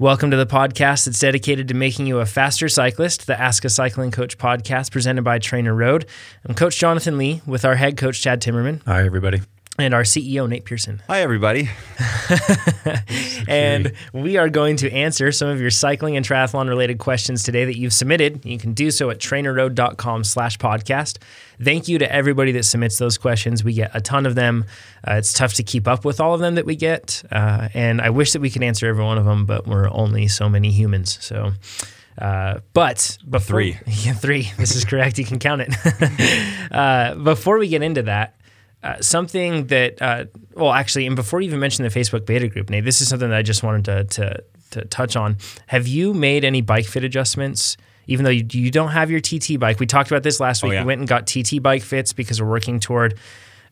Welcome to the podcast that's dedicated to making you a faster cyclist, the Ask a Cycling Coach podcast presented by TrainerRoad. I'm Coach Jonathan Lee with our head coach, Chad Timmerman, Hi, everybody. And our CEO, Nate Pearson. Hi, everybody. And we are going to answer some of your cycling and triathlon related questions today that you've submitted. You can do so at trainerroad.com slash podcast. Thank you to everybody that submits those questions. We get a ton of them. Uh, it's tough to keep up with all of them that we get. Uh, and I wish that we could answer every one of them, but we're only so many humans. So, uh, but before, Three. Yeah, three. This is correct. You can count it. uh, before we get into that, uh, something that, uh, well, actually, and before you even mention the Facebook beta group, Nate, this is something that I just wanted to, to, to touch on. Have you made any bike fit adjustments? Even though you, you don't have your TT bike, we talked about this last week. yeah. We went and got TT bike fits because we're working toward,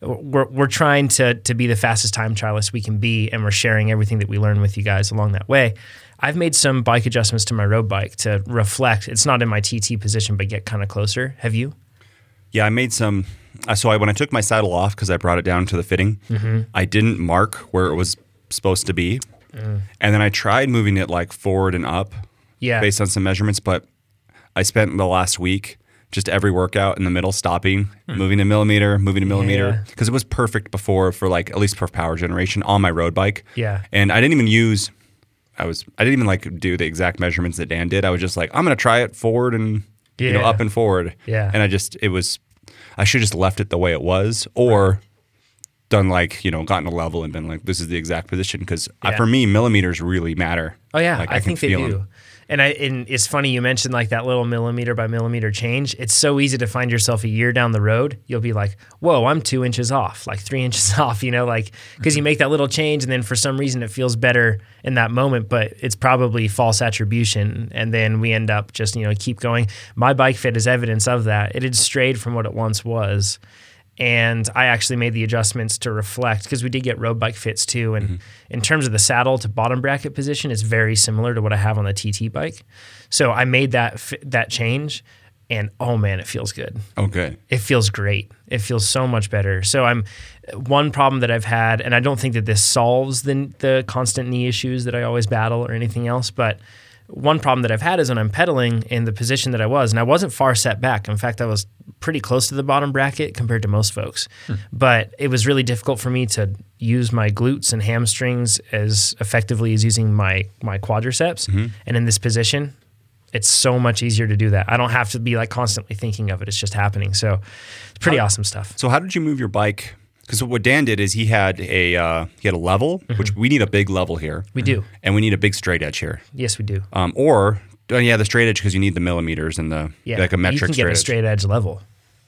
we're, we're trying to, to be the fastest time trialist we can be, and we're sharing everything that we learn with you guys along that way. I've made some bike adjustments to my road bike to reflect. It's not in my TT position, but get kind of closer. Have you? Yeah, I made some. Uh, so I, when I took my saddle off because I brought it down to the fitting, Mm-hmm. I didn't mark where it was supposed to be, Mm. and then I tried moving it like forward and up Yeah. based on some measurements. But I spent the last week just every workout in the middle stopping, moving a millimeter, moving a Hmm. Millimeter because it was perfect before for like at least for power generation on my road bike. Yeah. and I didn't even use. I was I didn't even like do the exact measurements that Dan did. I was just like I'm gonna try it forward and you know up and forward. Yeah. and I just it was I should just left it the way it was or done like you know gotten a level and been like this is the exact position because uh, Yeah. for me millimeters really matter. Oh yeah, Like, I, can think they feel do. 'em. And I and it's funny you mentioned like that little millimeter by millimeter change. It's so easy to find yourself a year down the road. You'll be like, "Whoa, I'm two inches off, like three inches off." You know, like because you make that little change, and then for some reason it feels better in that moment, but it's probably false attribution, and then we end up just you know keep going. My bike fit is evidence of that. It had strayed from what it once was. And I actually made the adjustments to reflect because we did get road bike fits too. And mm-hmm. in terms of the saddle to bottom bracket position, it's very similar to what I have on the TT bike. So I made that that change, and oh man, it feels good. Good. It feels great. It feels so much better. So I'm one problem that I've had, and I don't think that this solves the the constant knee issues that I always battle or anything else, but one problem that I've had is when I'm pedaling in the position that I was, and I wasn't far set back. In fact, I was pretty close to the bottom bracket compared to most folks. Hmm. But it was really difficult for me to use my glutes and hamstrings as effectively as using my my quadriceps. Mm-hmm. And in this position, it's so much easier to do that. I don't have to be like constantly thinking of it. It's just happening. So it's pretty awesome stuff. So how did you move your bike? Because what Dan did is he had a uh, he had a level, which we need a big level here. Mm-hmm. We do. and we need a big straight edge here. Yes, we do. Um, or oh, yeah, the straight edge because you need the millimeters and the Yeah. like a metric you can straight get a straight edge level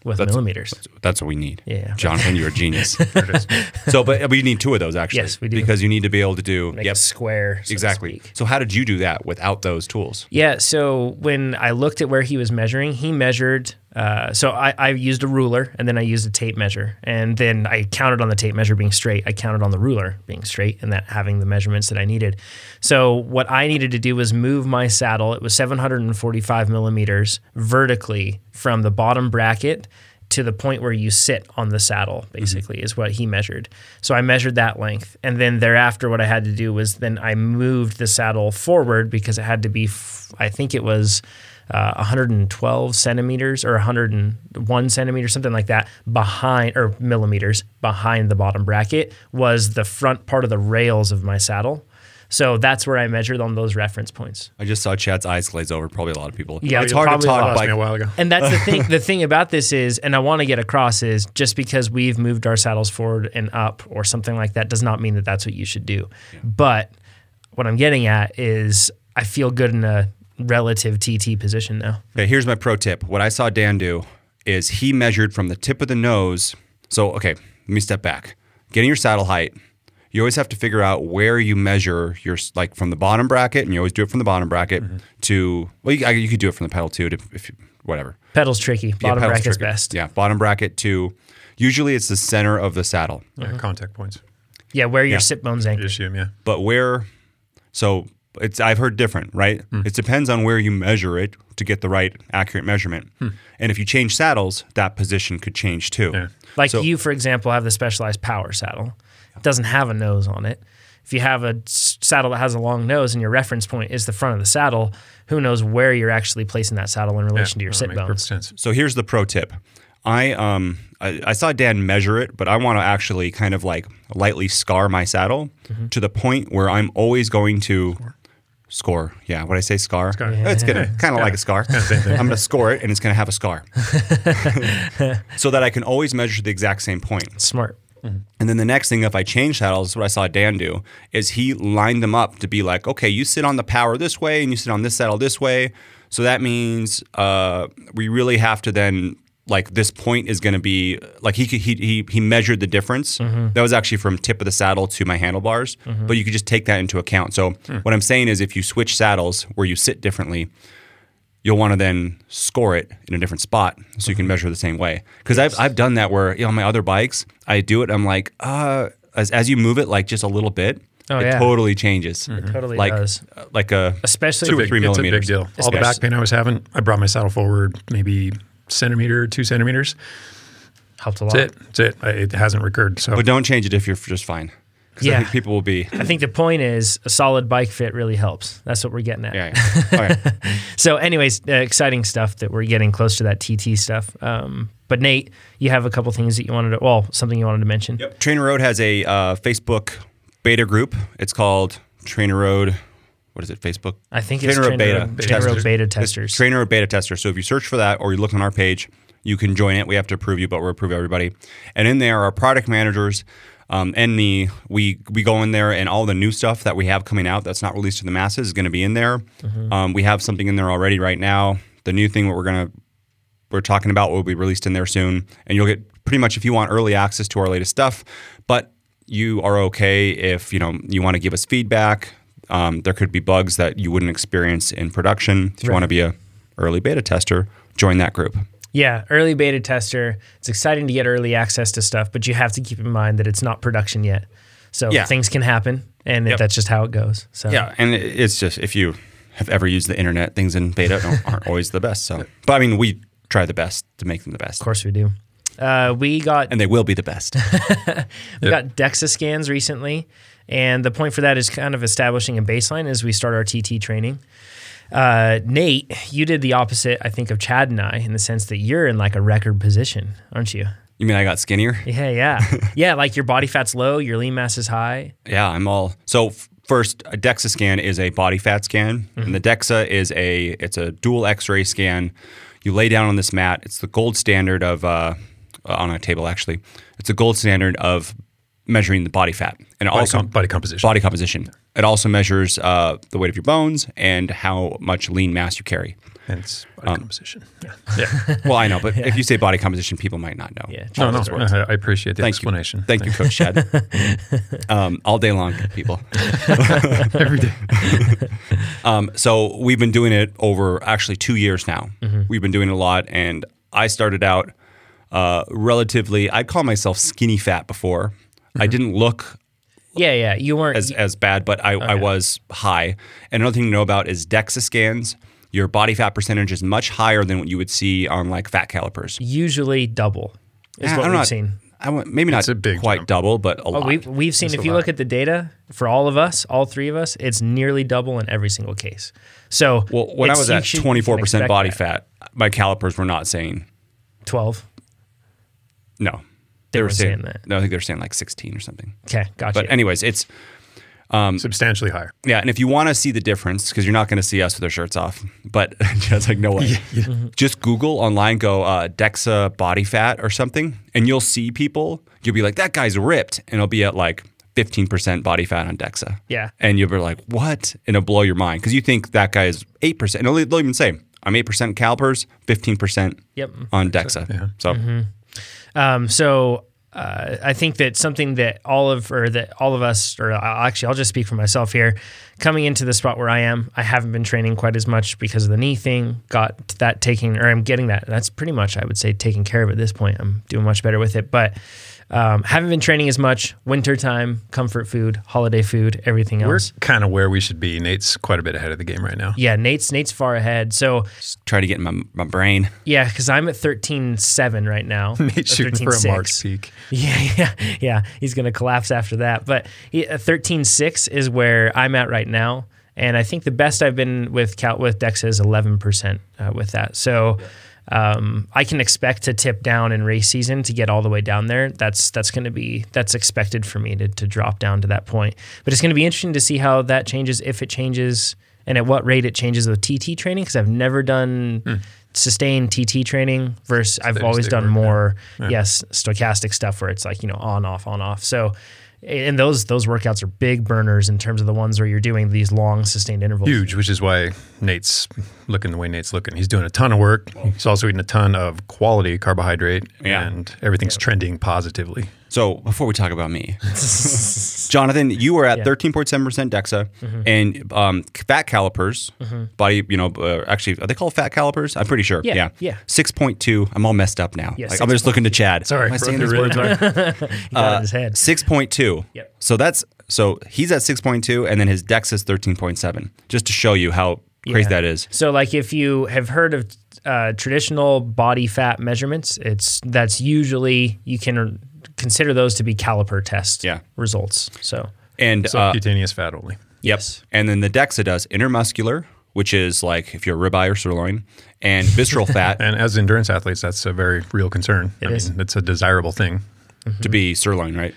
with That's- millimeters. That's what we need. Yeah. Jonathan, you're a genius. so, but we need two of those actually. Yes, we do. because you need to be able to do Make yep a square. so exactly. So how did you do that without those tools? Yeah. So when I looked at where he was measuring, he measured. Uh, so I, I used a ruler and then I used a tape measure, and then I counted on the tape measure being straight. I counted on the ruler being straight, and that having the measurements that I needed. So what I needed to do was move my saddle. It was 745 millimeters vertically from the bottom bracket to the point where you sit on the saddle basically is what he measured so i measured that length and then thereafter what i had to do was then i moved the saddle forward because it had to be f- i think it was uh, 112 centimeters or 101 centimeters something like that behind or millimeters behind the bottom bracket was the front part of the rails of my saddle so that's where i measured on those reference points I just saw Chad's eyes glaze over. Probably a lot of people. Yeah, it's hard to talk lost Lost me a while ago. and that's the thing. The thing about this is, and I want to get across is, just because we've moved our saddles forward and up or something like that does not mean that that's what you should do. But what I'm getting at is, I feel good in a relative TT position now. Okay, here's my pro tip. What I saw Dan do is he measured from the tip of the nose. So, okay, let me step back. Getting your saddle height, you always have to figure out where you measure your like from the bottom bracket, and you always do it from the bottom bracket mm-hmm. to well, you, I- you could do it from the pedal too, to, if you, whatever. Pedal's tricky. Yeah, Bottom pedal's bracket's tricky. best. Yeah, bottom bracket to usually it's the center of the saddle, Yeah, mm-hmm. contact points. Yeah, where your Yeah. sit bones anchor. Issue, yeah. but where so it's I've heard different, right? Hmm. It depends on where you measure it to get the right accurate measurement. Hmm. And if you change saddles, that position could change too. Yeah. Like So- you, for example, have the specialized power saddle. It doesn't have a nose on it. If you have a saddle that has a long nose and your reference point is the front of the saddle, who knows where you're actually placing that saddle in relation to your sit makes bones? sense. So here's the pro tip. I um I, I saw Dan measure it, but I want to actually kind of like lightly scar my saddle mm-hmm. to the point where I'm always going to score. Yeah, what I say scar? Scar. It's gonna kind of like a scar. I'm gonna score it, and it's gonna have a scar, so that I can always measure the exact same point. Smart. And then the next thing, if I change saddles, what I saw Dan do is he lined them up to be like, okay, you sit on the power this way and you sit on this saddle this way. So that means uh, we really have to then like this point is going to be like he could, he he he measured the difference. That was actually from tip of the saddle to my handlebars, but you could just take that into account. So what I'm saying is, if you switch saddles where you sit differently, you'll want to then score it in a different spot so you can measure the same way. Because I've, I've done that where you know, on my other bikes, I do it. I'm like, uh, as, as you move it like just a little bit, Oh, it yeah. totally changes. Totally like, does. uh, like a Especially two or three it's millimeters. a big deal. All the back pain I was having, I brought my saddle forward maybe centimeter, two centimeters. helped a lot. That's it. That's it. It hasn't recurred. So But don't change it if you're just fine. 'Cause I Yeah. think people will be. I think the point is a solid bike fit really helps. That's what we're getting at. Yeah. yeah. Okay. So, anyways, uh, exciting stuff that we're getting close to that TT stuff. Um, but Nate, you have a couple things that you wanted to, well, something you wanted to mention. Yep. TrainerRoad has a uh, Facebook beta group. It's called TrainerRoad. What is it? Facebook. I think it's TrainerRoad Trainer Beta Trainer Testers. Beta It's Testers. TrainerRoad Beta Tester. So if you search for that or you look on our page, you can join it. We have to approve you, but we'll approve everybody. And in there, are product managers um, and me, we we go in there, and all the new stuff that we have coming out that's not released to the masses is going to be in there. Mm-hmm. Um, we have something in there already right now. The new thing that we're gonna we're talking about will be released in there soon, and you'll get pretty much if you want early access to our latest stuff. But you are okay if you know you want to give us feedback. Um, there could be bugs that you wouldn't experience in production. If you Right. want to be a early beta tester, join that group. Yeah, early beta tester. It's exciting to get early access to stuff, but you have to keep in mind that it's not production yet. So Yeah. things can happen, and Yep. that's just how it goes. So Yeah, and it's just if you have ever used the internet, things in beta aren't always the best. So, but I mean, we try the best to make them the best, of course we do. Uh, we got and they will be the best. we got DEXA scans recently, and the point for that is kind of establishing a baseline as we start our TT training. Uh, Nate, you did the opposite, I think, of Chad and I in the sense that you're in like a record position, aren't you? you mean I got skinnier? Yeah, yeah, yeah. Like your body fat's low, your lean mass is high. Yeah, I'm all so. f- First, a DEXA scan is a body fat scan, and the DEXA is a it's a dual X-ray scan. You lay down on this mat. It's the gold standard of uh, on a table actually. It's a gold standard of measuring the body fat, and body, also com- body composition. body composition. It also measures uh, the weight of your bones and how much lean mass you carry. Hence body Um, composition. Yeah. yeah. Well, I know, but if you say body composition, people might not know. Yeah, No, no. Chad's words. I I appreciate the Thank explanation. you. Thank you, Coach Chad. um, all day long, people. Every day. Um, so we've been doing it over actually two years now. We've been doing it a lot, and I started out uh, relatively. I'd call myself skinny fat before. I didn't look Yeah, yeah. You weren't. as as bad, but I, I was high. And another thing to know about is DEXA scans. Your body fat percentage is much higher than what you would see on like fat calipers. usually double is Eh, what I'm we've not- seen. I want, maybe not a big quite jump. double, but a Oh, lot. we've, we've seen, if you lot. look at the data for all of us, all three of us, it's nearly double in every single case. So, well, when I was at should- you can 24% body that. fat, my calipers were not saying 12. no. They were weren't saying that. No, I think they were saying like 16 or something. Okay, gotcha. But anyways, it's um, Substantially higher. yeah, and if you want to see the difference, because you're not going to see us with our shirts off, but just like no way, just Google online, go uh, Dexa body fat or something, and you'll see people. You'll be like, that guy's ripped, and it'll be at like 15% body fat on Dexa. Yeah. and you'll be like, what? And it'll blow your mind because you think that guy is eight percent. And they'll, they'll even say, I'm eight percent calipers, 15 percent Yep. on Dexa. Yeah. So Um, so uh, I think that something that all of or that all of us, or I'll- actually, I'll just speak for myself here. Coming into the spot where I am, I haven't been training quite as much because of the knee thing. Got that taking, or I'm getting that. That's pretty much, I would say, taken care of at this point. I'm doing much better with it, but. Um, haven't been training as much. Wintertime, comfort food, holiday food, everything else. We're kind of where we should be. Nate's quite a bit ahead of the game right now. Yeah, Nate's Nate's far ahead. So Just Try to get in my, my brain. yeah, because I'm at thirteen seven right now. Nate's or shooting for a 13.6. March peak. Yeah, yeah, yeah. He's going to collapse after that. But thirteen six is where I'm at right now, and I think the best I've been with Cal with Dexa is eleven percent uh, with that. So. Um, I can expect to tip down in race season to get all the way down there. That's that's going to be that's expected for me to, to drop down to that point. But it's going to be interesting to see how that changes, if it changes, and at what rate it changes with TT training. Because I've never done sustained TT training versus I've always done work, yeah. more yes stochastic stuff where it's like you know on off on off so and those those workouts are big burners in terms of the ones where you're doing these long sustained intervals Huge, which is why Nate's looking the way Nate's looking. He's doing a ton of work. He's also eating a ton of quality carbohydrate, Yeah. and everything's trending positively. So before we talk about me, Jonathan, you were at Yeah. 13.7% DEXA and um, fat calipers, body, you know, uh, actually, are they called fat calipers? I'm pretty sure. Yeah, yeah. 6.2. I'm all messed up now. Yeah, Like, I'm just looking to Chad. Sorry, Am I saying the these words right? he in his head 6.2. Yep. So that's, so he's at 6.2 and then his DEXA is 13.7, just to show you how crazy that is. so like if you have heard of uh, traditional body fat measurements it's that's usually you can consider those to be caliper test Yeah. results so And, uh, Subcutaneous fat only. Yep. Yes. And then the DEXA does intramuscular, which is like if you're a ribeye or sirloin, and visceral fat And as endurance athletes, that's a very real concern. I is. mean, it's a desirable thing. to be sirloin, right?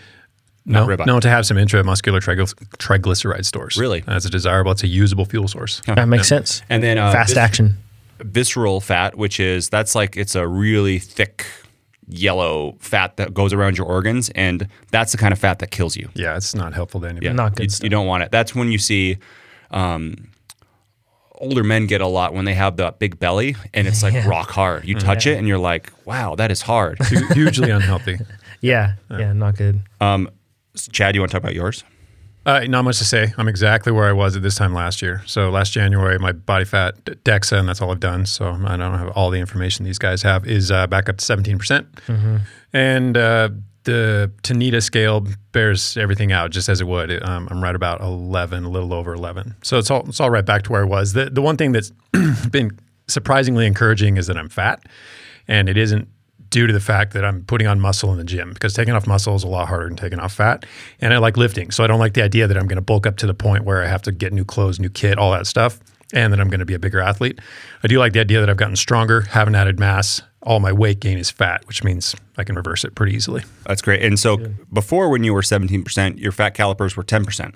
No, ribeye. no, to have some intramuscular triglyc- triglyceride stores. Really? that's a desirable. It's a usable fuel source. that makes sense And then uh, fast vis- action visceral fat, which is that's like it's a really thick yellow fat that goes around your organs, and that's the kind of fat that kills you. Yeah, it's not helpful to anybody. Yeah, Not good You, stuff. you don't want it. That's when you see. Um, Older men get a lot when they have that big belly and it's like Yeah. rock hard. You touch it and you're like, wow, that is hard. Hu- hugely unhealthy. yeah yeah not good um, Chad, you want to talk about yours? Uh, not much to say. I'm exactly where I was at this time last year. So last January, my body fat DEXA, and that's all I've done. So I don't have all the information these guys have. Is uh, back up to 17 percent, and uh, the Tanita scale bears everything out just as it would. It, um, I'm right about 11, a little over 11. So it's all it's all right back to where I was. The the one thing that's been surprisingly encouraging is that I'm fat, and it isn't due to the fact that I'm putting on muscle in the gym because taking off muscle is a lot harder than taking off fat. And I like lifting. So I don't like the idea that I'm going to bulk up to the point where I have to get new clothes, new kit, all that stuff, and that I'm going to be a bigger athlete. I do like the idea that I've gotten stronger, haven't added mass. All my weight gain is fat, which means I can reverse it pretty easily. That's great. And so before, when you were 17%, your fat calipers were 10%.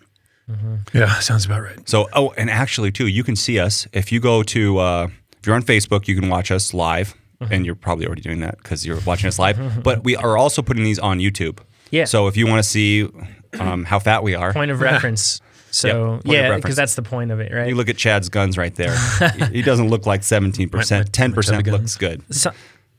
Yeah, sounds about right. So, oh, and actually, too, you can see us if you go to, uh, if you're on Facebook, you can watch us live. And you're probably already doing that because you're watching us live. But we are also putting these on YouTube. Yeah. So if you want to see um, how fat we are, point of reference so Yep, yeah because that's the point of it right you look at Chad's guns right there. he doesn't look like 17%. My- my- my 10% looks good. so,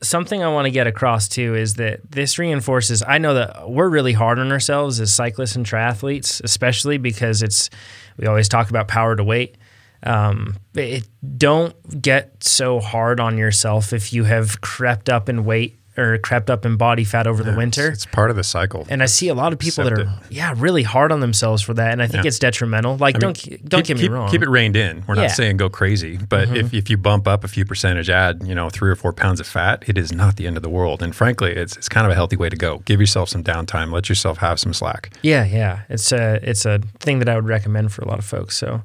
something I want to get across too is that this reinforces. I know that we're really hard on ourselves as cyclists and triathletes, especially because it's we always talk about power to weight. Um, it, don't get so hard on yourself if you have crept up in weight or crept up in body fat over the winter. It's, it's part of the cycle. and I see a lot of people that are yeah really hard on themselves for that, and I think Yeah. it's detrimental. Like I mean, don't don't keep, get me keep- wrong. Keep it reined in. We're Yeah. not saying go crazy, but if, if you bump up a few percentage, add you know three or four pounds of fat, it is not the end of the world. And frankly, it's it's kind of a healthy way to go. Give yourself some downtime. Let yourself have some slack. Yeah, yeah. It's a it's a thing that I would recommend for a lot of folks. So,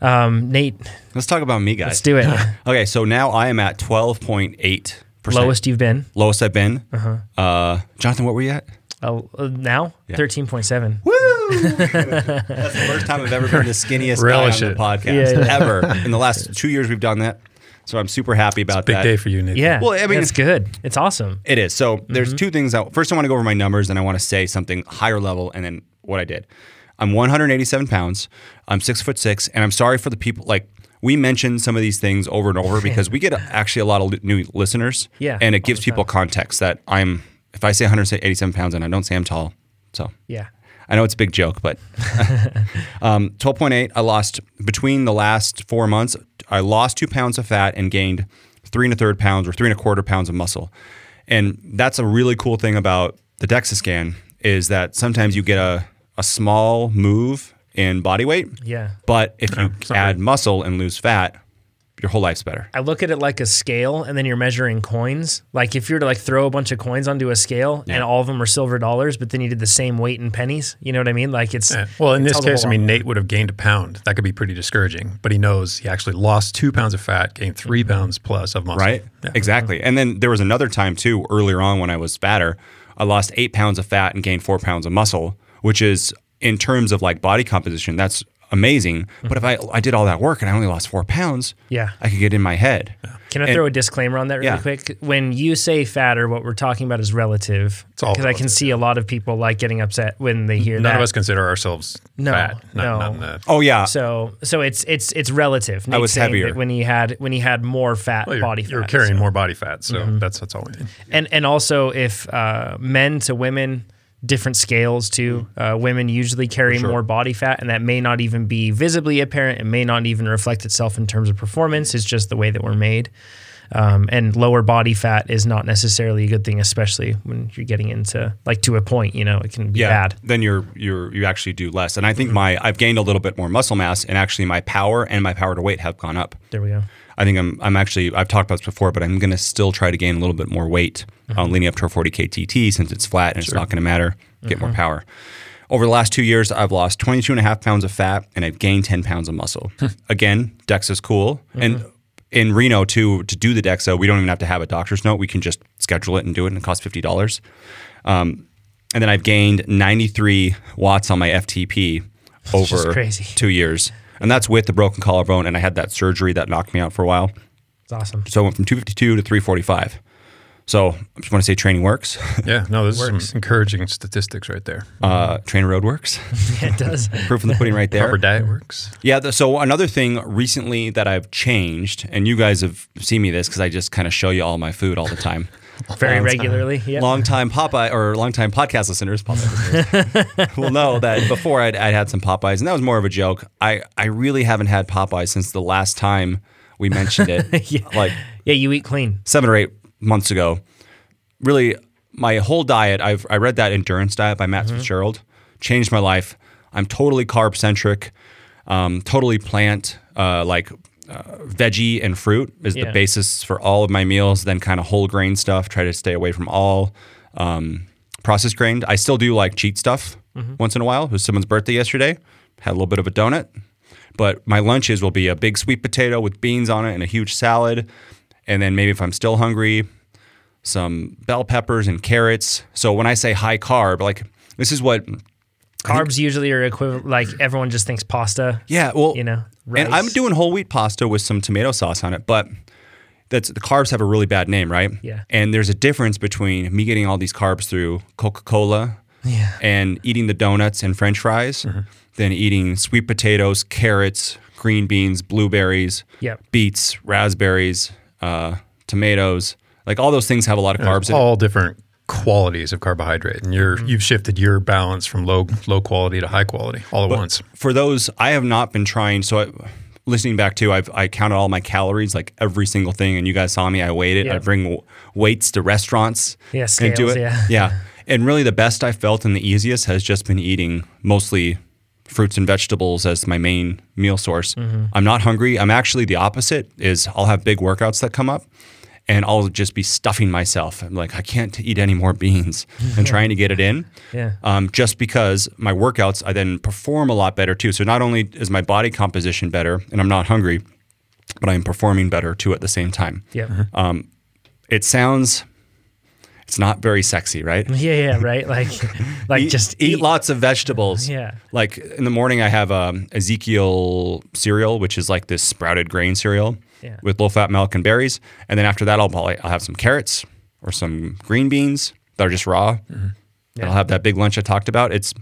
um, Nate, Let's talk about me, guys. let's do it. Okay, so now I am at 12.8%. Lowest you've been Lowest I've been. Uh huh. Jonathan, what were you at? uh, uh, now Yeah. thirteen point seven. That's the first time I've ever been the skinniest Relish guy on it. the podcast Yeah, yeah. ever. In the last two years, we've done that, so I'm super happy about Big that. day for you, Nathan. Yeah, Well, I mean- it's good. It's awesome. It is. So there's Mm-hmm. two things. That, first, I want to go over my numbers, and I want to say something higher level, and then what I did. I'm 187 pounds. I'm six foot six, and I'm sorry for the people. Like we mention some of these things over and over because we get actually a lot of new listeners. Yeah, and it gives people context that I'm. If I say 187 pounds and I don't say I'm tall, so Yeah, I know it's a big joke, but um, 12.8. I lost between the last four months. I lost two pounds of fat and gained three and a third pounds or three and a quarter pounds of muscle, and that's a really cool thing about the DEXA scan is that sometimes you get a, a small move in body weight, Yeah. but if you it's add muscle and lose fat, your whole life's better. I look at it like a scale, and then you're measuring coins. Like if you were to like throw a bunch of coins onto a scale, and all of them were silver dollars, but then you did the same weight in pennies. You know what I mean? Like it's Yeah. Well, in it this case, I mean. Nate would have gained a pound. That could be pretty discouraging, but he knows he actually lost two pounds of fat, gained 3 mm-hmm. pounds plus of muscle. Right? Yeah. Exactly. And then there was another time too, earlier on when I was fatter, I lost eight pounds of fat and gained four pounds of muscle, which is in terms of like body composition, that's amazing. But if I I did all that work and I only lost four pounds, Yeah. I could get in my head. Can I And- throw a disclaimer on that really Yeah. quick? When you say fatter, what we're talking about is relative. Because I can see a lot of people like getting upset when they hear None that. None of us consider ourselves No, fat. Not, no. not Oh yeah. So so it's it's it's relative. Nate's was saying heavier. that when he had when he had more fat well, you're, body you're fat. carrying so- more body fat, so Mm-hmm. that's that's all we need. and and also if uh, men to women different scales too uh, women usually carry sure. more body fat and that may not even be visibly apparent. It may not even reflect itself in terms of performance. It's just the way that we're made. Um, and lower body fat is not necessarily a good thing especially when you're getting into like to a point you know it can be yeah, bad. then you're you're you actually do less. And I think my I've gained a little bit more muscle mass, and actually my power and my power to weight have gone up. there we go I think I'm I'm actually I've talked about this before, but I'm going to still try to gain a little bit more weight uh, leading up to a 40k TT since it's flat and it's not going to matter. Get more power. Over the last two years, I've lost 22 and a half pounds of fat and I've gained 10 pounds of muscle. Again, DEXA is cool. And in Reno, too, to do the DEXA, we don't even have to have a doctor's note. We can just schedule it and do it, and it costs $50. Um, and then I've gained 93 watts on my FTP over two years. And that's with the broken collarbone. And I had that surgery that knocked me out for a while. it's awesome So I went from 252 to 345. So I just want to say training works. Yeah, no, those are Works. some encouraging statistics right there. Uh, TrainerRoad works. it does Proof in the pudding right there. Proper diet works. Yeah. th- So another thing recently that I've changed, and you guys have seen me this because I just kind of show you all my food all the time. very time. regularly yeah Long time Popeye or long time podcast listeners, Popeye listeners will know that before I'd, I'd had some Popeyes, and that was more of a joke. I, I really haven't had Popeyes since the last time we mentioned it, Yeah. like yeah you eat clean seven or eight months ago. Really, my whole diet, I've, I read that endurance diet by Matt Mm-hmm. Fitzgerald, changed my life. I'm totally carb centric, um, totally plant, uh, like uh, veggie and fruit is Yeah. the basis for all of my meals. Then kind of whole grain stuff. Try to stay away from all um, processed grain. I still do like cheat stuff Mm-hmm. once in a while. It was someone's birthday yesterday. Had a little bit of a donut. But my lunches will be a big sweet potato with beans on it and a huge salad. And then maybe if I'm still hungry, some bell peppers and carrots. So when I say high carb, like this is what carbs usually are equivalent like everyone just thinks pasta yeah, well, you know and I'm doing whole wheat pasta with some tomato sauce on it, but that's the carbs have a really bad name, right? Yeah. And there's a difference between me getting all these carbs through Coca-Cola Yeah. and eating the donuts and french fries than eating sweet potatoes, carrots, green beans, blueberries, Yep. beets, raspberries, uh, tomatoes. Like all those things have a lot of carbs in it. all different qualities of carbohydrate, and you're you've shifted your balance from low low quality to high quality all at once. for those, I have not been trying. So, I, listening back to, I've I counted all my calories, like every single thing, and you guys saw me. I weighed it. Yeah. I bring w- weights to restaurants. Yeah, and do scales, it. yeah. yeah. And really, the best I felt and the easiest has just been eating mostly fruits and vegetables as my main meal source. Mm-hmm. I'm not hungry. I'm actually the opposite. Is I'll have big workouts that come up. And I'll just be stuffing myself. I'm like, I can't eat any more beans and trying to get it in Yeah. um, just because my workouts, I then perform a lot better too. So not only is my body composition better and I'm not hungry, but I'm performing better too at the same time. Yep. It sounds, it's not very sexy, right? Yeah, yeah, right. Like, like eat, just eat, lots of vegetables. Yeah. Like in the morning, I have um, Ezekiel cereal, which is like this sprouted grain cereal Yeah. with low fat milk and berries. And then after that, I'll probably I'll have some carrots or some green beans that are just raw. Mm-hmm. And I'll have that big lunch I talked about. It's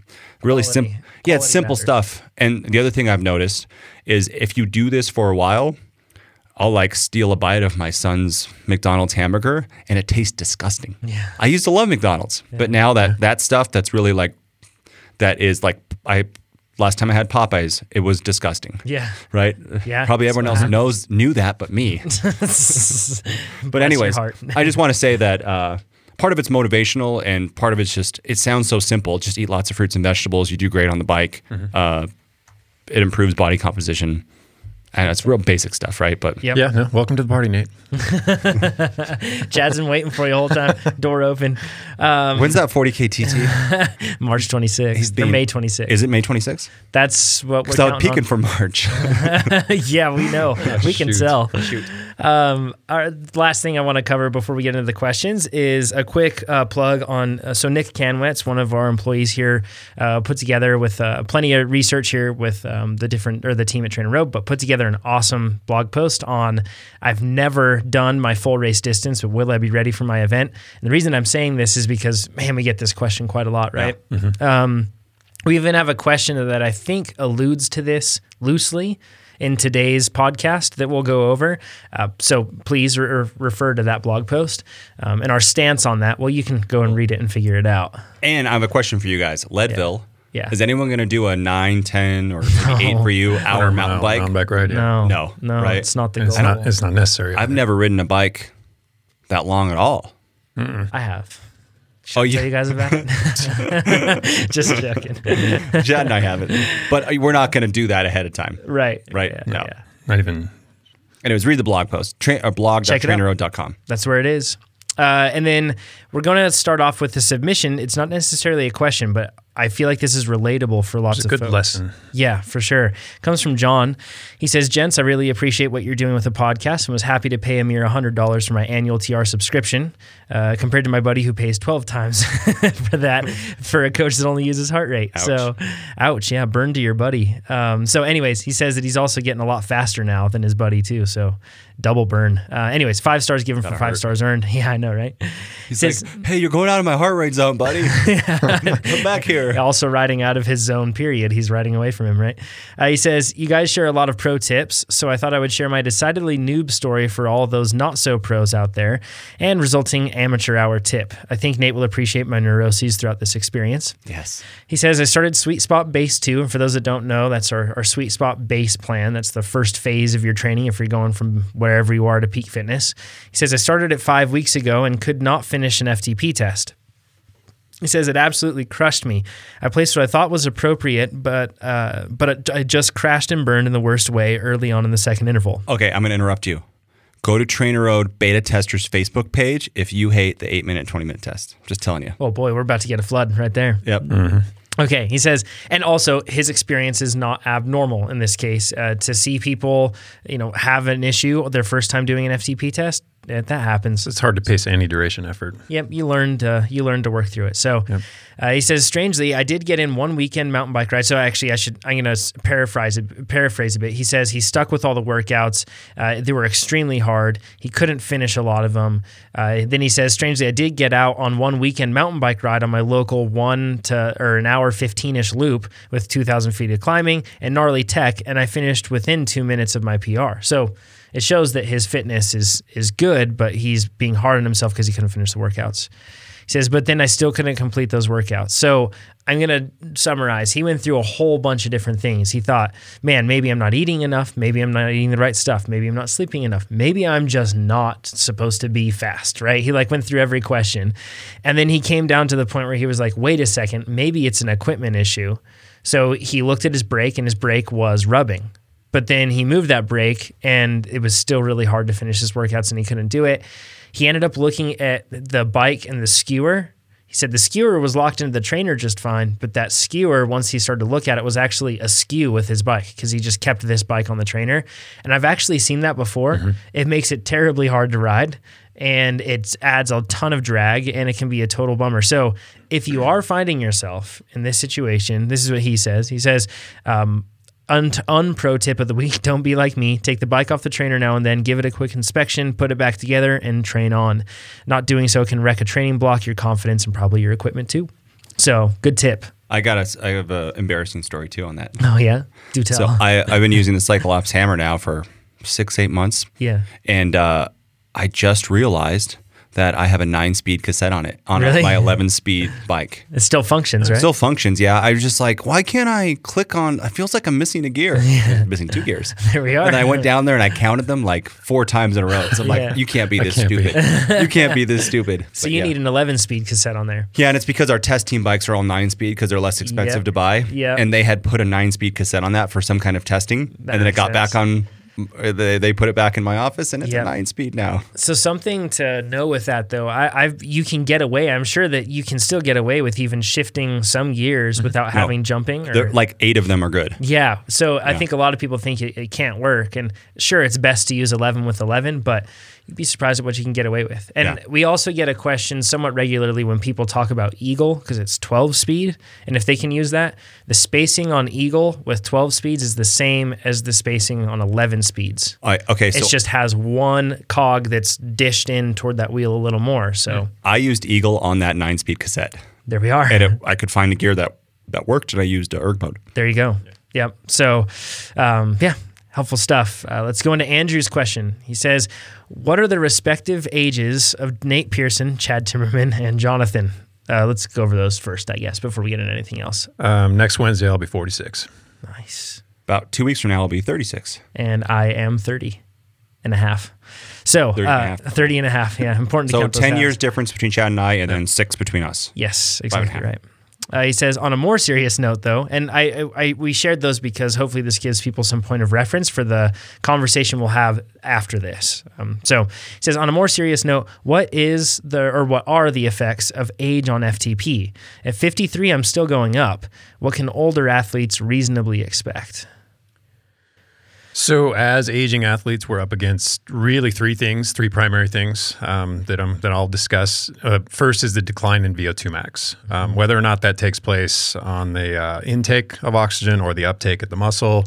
really simple. Yeah, it's simple matters. stuff. And the other thing I've noticed is if you do this for a while, I'll like steal a bite of my son's McDonald's hamburger and it tastes disgusting. Yeah. I used to love McDonald's, but now that that stuff that's really like that is like I last time I had Popeyes, it was disgusting. Yeah. Right? Yeah, Probably everyone else happens. knows knew that but me. but anyways. I just want to say that uh, part of it's motivational and part of it's just it sounds so simple. Just eat lots of fruits and vegetables. You do great on the bike. Uh, it improves body composition, and it's real basic stuff, right? But Yep. Yeah, no, welcome to the party, Nate. Chad's been waiting for you the whole time. Door open. Um, when's that 40k TT? March 26th or being- May 26th. Is it May 26th? That's what we're Because I was counting peaking for March. yeah, we know. we can tell. Shoot. Um, our last thing I want to cover before we get into the questions is a quick uh, plug on. Uh, so Nick Canwetz, one of our employees here, uh, put together with uh, plenty of research here with um, the different or the team at TrainerRoad, but put together an awesome blog post on. I've never done my full race distance, but will I be ready for my event? And the reason I'm saying this is because man, we get this question quite a lot, right? Um, we even have a question that I think alludes to this loosely in today's podcast that we'll go over. Uh, so please re- re- refer to that blog post um, and our stance on that. Well, you can go and read it and figure it out. And I have a question for you guys. Leadville. Yeah. Is anyone going to do a 9, 10, or maybe 8 for you hour mountain Mile bike? mountain bike ride. Yeah. No, No, no, right? it's not the It's goal. not. It's not necessary. I've never ridden a bike that long at all. I have. Should Oh, I you- tell you guys about it? Just joking. Chad and I haven't. But we're not going to do that ahead of time. right. Right. Yeah, No. yeah. not even. Anyways, read the blog post. Tra- or Check it out. blog.trainerroad.com. That's where it is. Uh, and then we're going to start off with the submission. It's not necessarily a question, but I feel like this is relatable for lots It's a of good folks. lesson. Yeah, for sure. Comes from John. He says, Gents, I really appreciate what you're doing with the podcast and was happy to pay a mere $100 for my annual TR subscription uh, compared to my buddy who pays 12 times for that for a coach that only uses heart rate. So, ouch. Yeah, burn to your buddy. Um, so, anyways, he says that he's also getting a lot faster now than his buddy, too. So, double burn. Uh, anyways, five stars given for five hurt. stars earned. Yeah, I know, right? He's Says- like, hey, you're going out of my heart rate zone, buddy. Come back here. also riding out of his zone period he's riding away from him right uh, he says you guys share a lot of pro tips so i thought i would share my decidedly noob story for all those not so pros out there and resulting amateur hour tip i think nate will appreciate my neuroses throughout this experience Yes. he says, I started Sweet Spot Base 2. And for those that don't know, that's our, our Sweet Spot Base plan. That's the first phase of your training if you're going from wherever you are to peak fitness. He says, I started it five weeks ago and could not finish an FTP test. He says it absolutely crushed me. I placed what I thought was appropriate, but uh, but it, I just crashed and burned in the worst way early on in the second interval. Okay, I'm going to interrupt you. Go to TrainerRoad Beta Testers Facebook page if you hate the 8 minute, 20 minute test. Just telling you. Oh boy, we're about to get a flood right there. Yep. Okay, he says, and also his experience is not abnormal in this case. Uh, to see people, you know, have an issue their first time doing an FTP test, that happens. It's hard to pace any duration effort. Yep, you learned uh, you learned to work through it. So uh, he says, strangely, I did get in one weekend mountain bike ride. So actually, I should I'm going to paraphrase it, paraphrase a bit. He says he stuck with all the workouts. Uh, they were extremely hard. He couldn't finish a lot of them. Uh, then he says, strangely, I did get out on one weekend mountain bike ride on my local one to or an hour fifteen ish loop with two thousand feet of climbing and gnarly tech, and I finished within two minutes of my PR. So. It shows that his fitness is is good, but he's being hard on himself because he couldn't finish the workouts. He says, but then I still couldn't complete those workouts. So I'm going to summarize. He went through a whole bunch of different things. He thought, man, maybe I'm not eating enough. Maybe I'm not eating the right stuff. Maybe I'm not sleeping enough. Maybe I'm just not supposed to be fast, right? He like went through every question. And then he came down to the point where he was like, wait a second, maybe it's an equipment issue. So he looked at his brake and his brake was rubbing. But then he moved that brake and it was still really hard to finish his workouts and he couldn't do it. He ended up looking at the bike and the skewer. He said the skewer was locked into the trainer just fine, but that skewer, once he started to look at it, was actually askew with his bike because he just kept this bike on the trainer. And I've actually seen that before. It makes it terribly hard to ride and it adds a ton of drag and it can be a total bummer. So if you are finding yourself in this situation, this is what he says. He says, um, Un- unpro tip of the week don't be like me. Take the bike off the trainer now and then give it a quick inspection put it back together and train on. Not doing so can wreck a training block your confidence and probably your equipment too. So good tip. I got a, I have an embarrassing story too on that. oh yeah? Do tell. So I, I've been using the CycleOps Hammer now for six, eight months. yeah. And uh, I just realized that I have a nine speed cassette on it on Really? my 11 speed bike. It still functions, right? Still functions, yeah. I was just like, why can't I click on? It feels like I'm missing a gear, missing two gears. There we are. And I went down there and I counted them like four times in a row. So I'm Yeah. like, you can't be this can't be. stupid. you can't be this stupid. so But you yeah. need an 11 speed cassette on there. Yeah, and it's because our test team bikes are all nine speed because they're less expensive Yep. to buy. Yep. And they had put a nine speed cassette on that for some kind of testing, That and then it makes got back on. Uh, they, they put it back in my office, and it's Yep. a nine speed now. So something to know with that though, I, I've you can get away. I'm sure that you can still get away with even shifting some gears mm-hmm. without having jumping. Or, like eight of them are good. yeah. So I think a lot of people think it, it can't work, and sure, it's best to use 11 with 11, but you'd be surprised at what you can get away with. And Yeah. we also get a question somewhat regularly when people talk about Eagle because it's 12 speed, and if they can use that, the spacing on Eagle with 12 speeds is the same as the spacing on 11 speeds. I, okay, so It just has one cog that's dished in toward that wheel a little more. So I used Eagle on that nine speed cassette, there we are. and it, I could find a gear that that worked, and I used erg mode. There you go. Yep. So, um, yeah, helpful stuff. Uh, let's go into Andrew's question. He says, "What are the respective ages of Nate Pearson, Chad Timmerman, and Jonathan?" Uh, let's go over those first, I guess, before we get into anything else. Um, next Wednesday, I'll be 46. Nice. About two weeks from now, I'll be 36. And I am 30 and a half. So, 30 and a uh, half. 30 and a half. Yeah, important to So count those 10 halves. years difference between Chad and I, and then six between us. Yes, Five and exactly half. right. Uh, he says on a more serious note, though, and I, I, we shared those because hopefully this gives people some point of reference for the conversation we'll have after this. Um, so he says on a more serious note, what is the or what are the effects of age on FTP? At 53, I'm still going up. What can older athletes reasonably expect? So, as aging athletes, we're up against really three things, three primary things um, that I'm that I'll discuss. Uh, first is the decline in VO2 max. Um, whether or not that takes place on the uh, intake of oxygen or the uptake at the muscle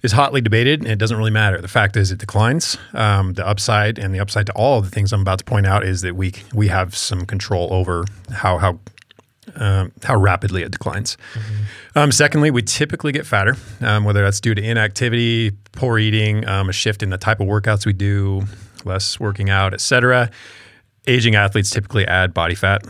is hotly debated, and it doesn't really matter. The fact is, it declines. Um, the upside and the upside to all of the things I'm about to point out is that we we have some control over how how um, how rapidly it declines. Um, secondly, we typically get fatter, um, whether that's due to inactivity, poor eating, um, a shift in the type of workouts we do, less working out, etc. Aging athletes typically add body fat.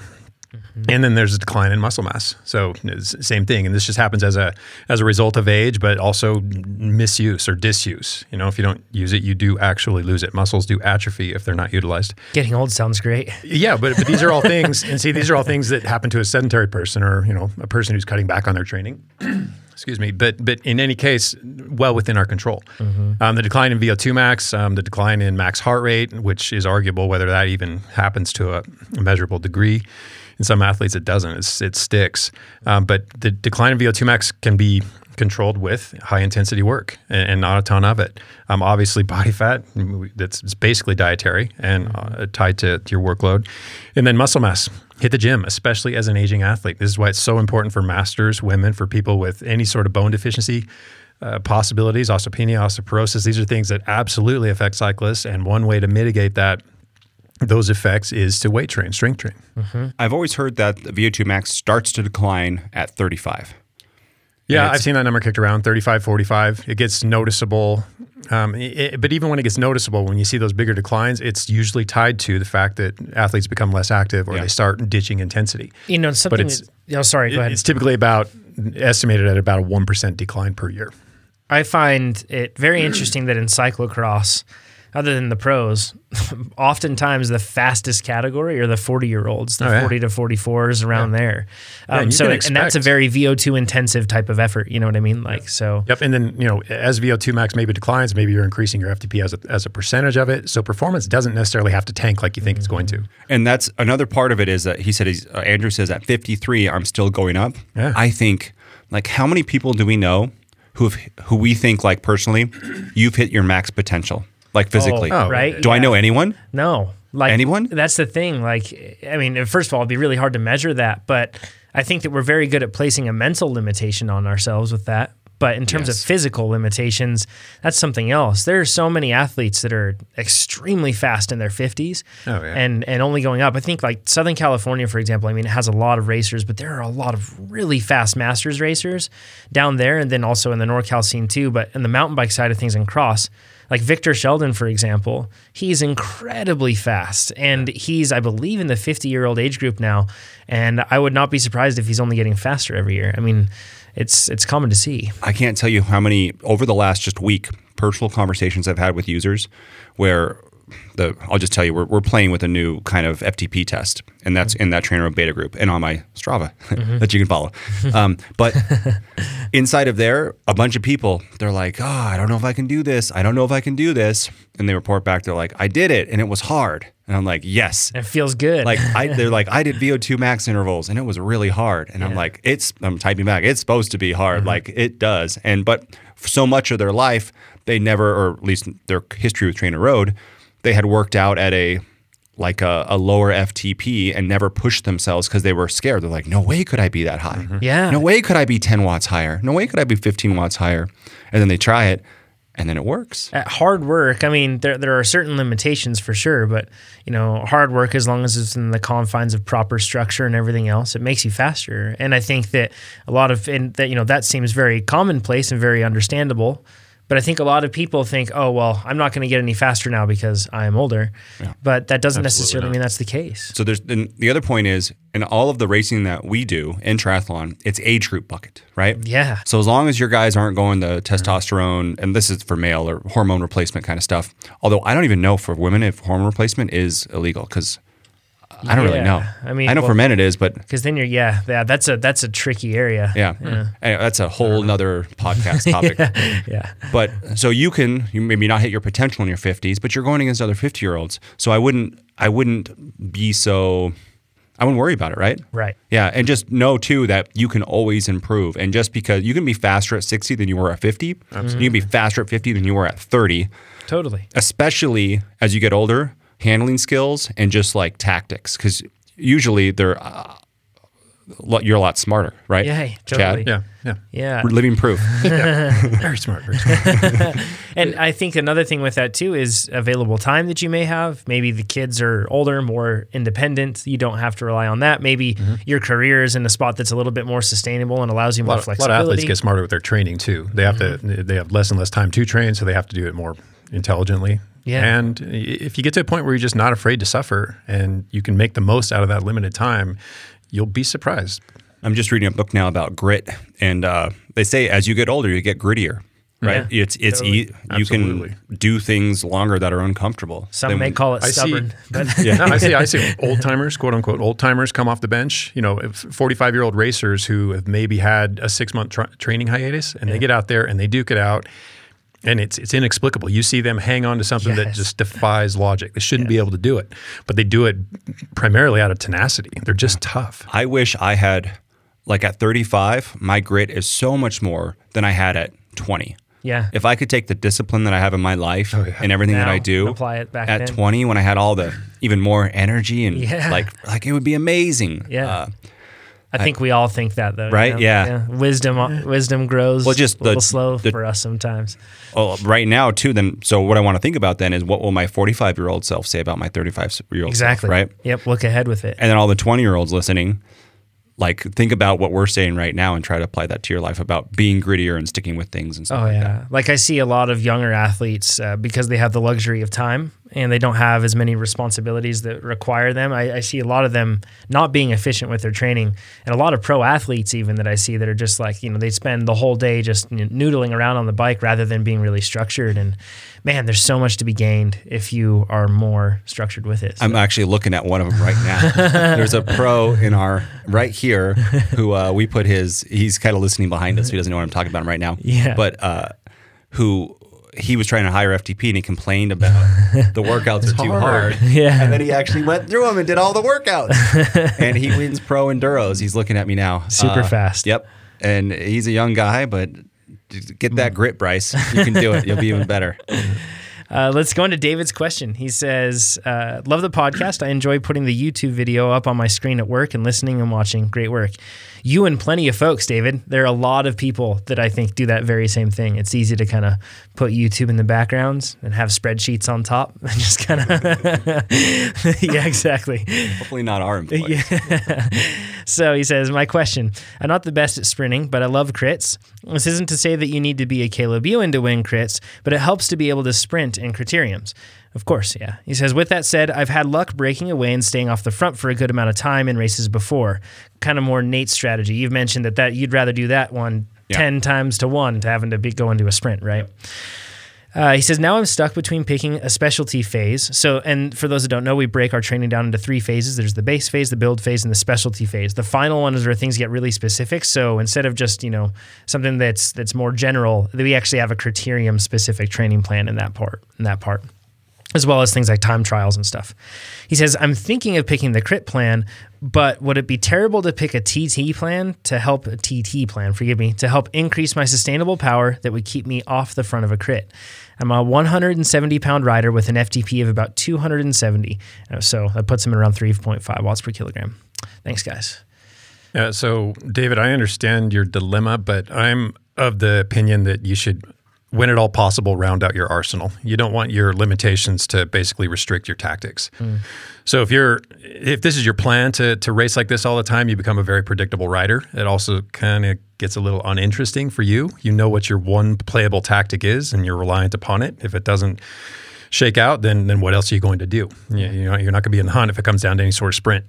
And then there's a decline in muscle mass. So it's the same thing, and this just happens as a as a result of age, but also misuse or disuse. You know, if you don't use it, you do actually lose it. Muscles do atrophy if they're not utilized. Getting old sounds great. Yeah, but, but these are all things, and see, these are all things that happen to a sedentary person or you know a person who's cutting back on their training. Excuse me, but but in any case, well within our control. Um, the decline in VO2 max, um, the decline in max heart rate, which is arguable whether that even happens to a measurable degree. In some athletes, it doesn't. It's, it sticks. Um, but the decline in VO2 max can be controlled with high intensity work and, and not a ton of it. Um, obviously, body fat that's basically dietary and uh, tied to, to your workload, and then muscle mass. Hit the gym, especially as an aging athlete. This is why it's so important for masters, women, for people with any sort of bone deficiency. Uh, possibilities, osteopenia, osteoporosis. These are things that absolutely affect cyclists, and one way to mitigate that those effects is to weight train, strength train. I've always heard that the VO2 max starts to decline at 35. Yeah, I've seen that number kicked around 35, 45. It gets noticeable. Um, it- but even when it gets noticeable, when you see those bigger declines, it's usually tied to the fact that athletes become less active or Yeah. they start ditching intensity. You know, something. it's- that- oh, sorry. Go ahead. It's typically about estimated at about a 1% decline per year. I find it very interesting that in cyclocross, other than the pros, oftentimes the fastest category are the 40 year olds, the Oh, yeah. 40 to 44s around there. Yeah, Um, and so, can and that's a very VO2 intensive type of effort. You know what I mean? Like, so Yep. And then, you know, as VO2 max maybe declines, maybe you're increasing your FTP as a, as a percentage of it. So performance doesn't necessarily have to tank like you think it's going to. And that's another part of it is that he said, he's, uh, Andrew says at 53, I'm still going up. Yeah. I think, like, how many people do we know who have, who we think, like, personally, you've hit your max potential, like physically? Oh, right? Do I know anyone? No. Like Anyone? That's the thing. Like, I mean, first of all, it'd be really hard to measure that, but I think that we're very good at placing a mental limitation on ourselves with that. But in terms Yes. of physical limitations, that's something else. There are so many athletes that are extremely fast in their 50s Oh, yeah. and, and only going up. I think like Southern California, for example, I mean, it has a lot of racers, but there are a lot of really fast masters racers down there and then also in the NorCal scene too. But in the mountain bike side of things and cross, like Victor Sheldon, for example, he's incredibly fast. And he's, I believe, in the 50 year old age group now. And I would not be surprised if he's only getting faster every year. I mean, it's it's common to see. I can't tell you how many over the last just week personal conversations I've had with users where the I'll just tell you we're, we're playing with a new kind of FTP test and that's in that trainer beta group and on my Strava mm-hmm. that you can follow. Um, but inside of there, a bunch of people they're like, oh, I don't know if I can do this. I don't know if I can do this, and they report back. They're like, I did it and it was hard, and I'm like, yes. It feels good. Like I, they're like, I did VO2 max intervals and it was really hard. And I'm like, it's, I'm typing back, it's supposed to be hard. Mm-hmm. Like it does. And, but so much of their life, they never, or at least their history with TrainerRoad, they had worked out at a, like a, a lower FTP and never pushed themselves because they were scared. They're like, no way could I be that high. Mm-hmm. Yeah. No way could I be 10 watts higher. No way could I be 15 watts higher. And then they try it and then it works. at hard work, I mean, there there are certain limitations for sure, but you know, hard work as long as it's in the confines of proper structure and everything else, it makes you faster. And I think that a lot of and that you know that seems very commonplace and very understandable. But I think a lot of people think, oh well, I'm not going to get any faster now because I'm older. But that doesn't necessarily not. mean that's the case. So there's the other point is in all of the racing that we do in triathlon, it's age group bucket, right? Yeah. So as long as your guys aren't going the testosterone, and this is for male or hormone replacement kind of stuff. Although I don't even know for women if hormone replacement is illegal because I don't really know. I mean, I know well- for men it is, but Because then you're yeah yeah that's a that's a tricky area. yeah, mm. Anyway, that's a whole uh-huh. nother podcast topic. yeah. But so you can you maybe not hit your potential in your 50s, but you're going against other 50 year olds. So I wouldn't I wouldn't be so I wouldn't worry about it, right? Right. Yeah, and just know too that you can always improve. And just because you can be faster at 60 than you were at 50, you can be faster at 50 than you were at 30, Totally. especially as you get older, handling skills and just like tactics cuz usually they're uh, you're a lot smarter, right? Yeah, hey, Chad? totally. Yeah, yeah. Yeah. We're living proof. Very smart. Very smart. And I think another thing with that too is available time that you may have. Maybe the kids are older, more independent. You don't have to rely on that. Maybe your career is in a spot that's a little bit more sustainable and allows you A more lot, of, a lot of athletes get smarter with their training too. They have to. They have less and less time to train, so they have to do it more intelligently. Yeah. And if you get to a point where you're just not afraid to suffer, and you can make the most out of that limited time, you'll be surprised. I'm just reading a book now about grit, and uh, they say as you get older, you get grittier. Right? Yeah, it's it's totally. e- you can do things longer that are uncomfortable. Some than may call it I see- stubborn, but No, I see. I see old timers, quote unquote, old timers come off the bench. You know, forty-five year old racers who have maybe had a six-month tra- training hiatus, and they get out there and they duke it out, and it's it's inexplicable. You see them hang on to something that just defies logic. They shouldn't be able to do it, but they do it primarily out of tenacity. They're just tough. I wish I had like at 35, my grit is so much more than I had at 20. yeah. If I could take the discipline that I have in my life yeah. and everything that I do, apply it back at then. 20 when I had all the even more energy and Yeah. like like it would be amazing. Yeah. Uh, I think we all think that though. you Right? know? Yeah. Wisdom wisdom grows Well, just a little the- slow the- for us sometimes. well, right now too. Then, so what I want to think about then is what will my 45 year old self say about my 35 year old Exactly. self, right? Yep. Look ahead with it. And then all the 20 year olds listening, like think about what we're saying right now and try to apply that to your life about being grittier and sticking with things and stuff Oh like that. yeah, like I see a lot of younger athletes uh, because they have the luxury of time and they don't have as many responsibilities that require them. I, I see a lot of them not being efficient with their training, and a lot of pro athletes even that I see that are just like you know they spend the whole day just noodling around on the bike rather than being really structured. And man, there's so much to be gained if you are more structured with it. So- I'm actually looking at one of them right now. There's a pro in our right here who uh, we put his. He's kind of listening behind us. He doesn't know what I'm talking about right now. Yeah. But uh, who he was trying to hire FTP and he complained about the workouts are too hard. hard. Yeah. And then he actually went through them and did all the workouts. and he wins pro enduros. He's looking at me now. Uh, Super fast. Yep. And he's a young guy, but get that grit, Bryce. You can do it. You'll be even better. Uh, let's go into David's question. He says, uh, Love the podcast. I enjoy putting the YouTube video up on my screen at work and listening and watching. Great work. You and plenty of folks, David. There are a lot of people that I think do that very same thing. It's easy to kind of put YouTube in the background and have spreadsheets on top and just kind of. yeah, exactly. Hopefully not our employees. So he says, My question I'm not the best at sprinting, but I love crits. This isn't to say that you need to be a Caleb Ewan to win crits, but it helps to be able to sprint in criteriums. Of course, yeah. He says, With that said, I've had luck breaking away and staying off the front for a good amount of time in races before. Kind of more Nate's strategy. You've mentioned that, that you'd rather do that one Yeah. 10 times to one to having to be, go into a sprint, right? Uh, he says, now I'm stuck between picking a specialty phase. So, and for those that don't know, we break our training down into three phases. There's the base phase, the build phase, and the specialty phase. The final one is where things get really specific. So instead of just, you know, something that's that's more general, we actually have a criterium specific training plan in that part, in that part. As well as things like time trials and stuff. He says, I'm thinking of picking the crit plan, but would it be terrible to pick a TT plan to help a TT plan, forgive me, to help increase my sustainable power that would keep me off the front of a crit? I'm a 170 pound rider with an FTP of about 270. Uh, So that puts him at around 3.5 watts per kilogram. Thanks, guys. Yeah, so David, I understand your dilemma, but I'm of the opinion that you should, when at all possible, round out your arsenal. You don't want your limitations to basically restrict your tactics. Mm. So if you're, if this is your plan to to race like this all the time, you become a very predictable rider. It also kind of gets a little uninteresting for you. You know what your one playable tactic is, and you're reliant upon it. If it doesn't shake out, then then what else are you going to do? You, you know, you're not going to be in the hunt if it comes down to any sort of sprint.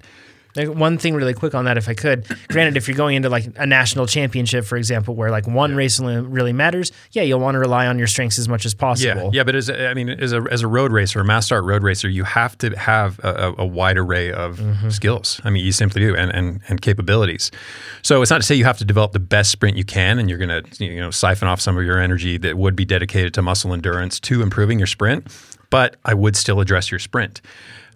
Like one thing really quick on that, if I could. Granted, if you're going into like a national championship, for example, where like one race really- matters, yeah, you'll want to rely on your strengths as much as possible. Yeah, yeah, but as a- I mean, as a as a road racer, a mass start road racer, you have to have a, a, wide array of mm-hmm. skills. I mean, you simply do, and, and and capabilities. So it's not to say you have to develop the best sprint you can, and you're going to you know siphon off some of your energy that would be dedicated to muscle endurance to improving your sprint. But I would still address your sprint.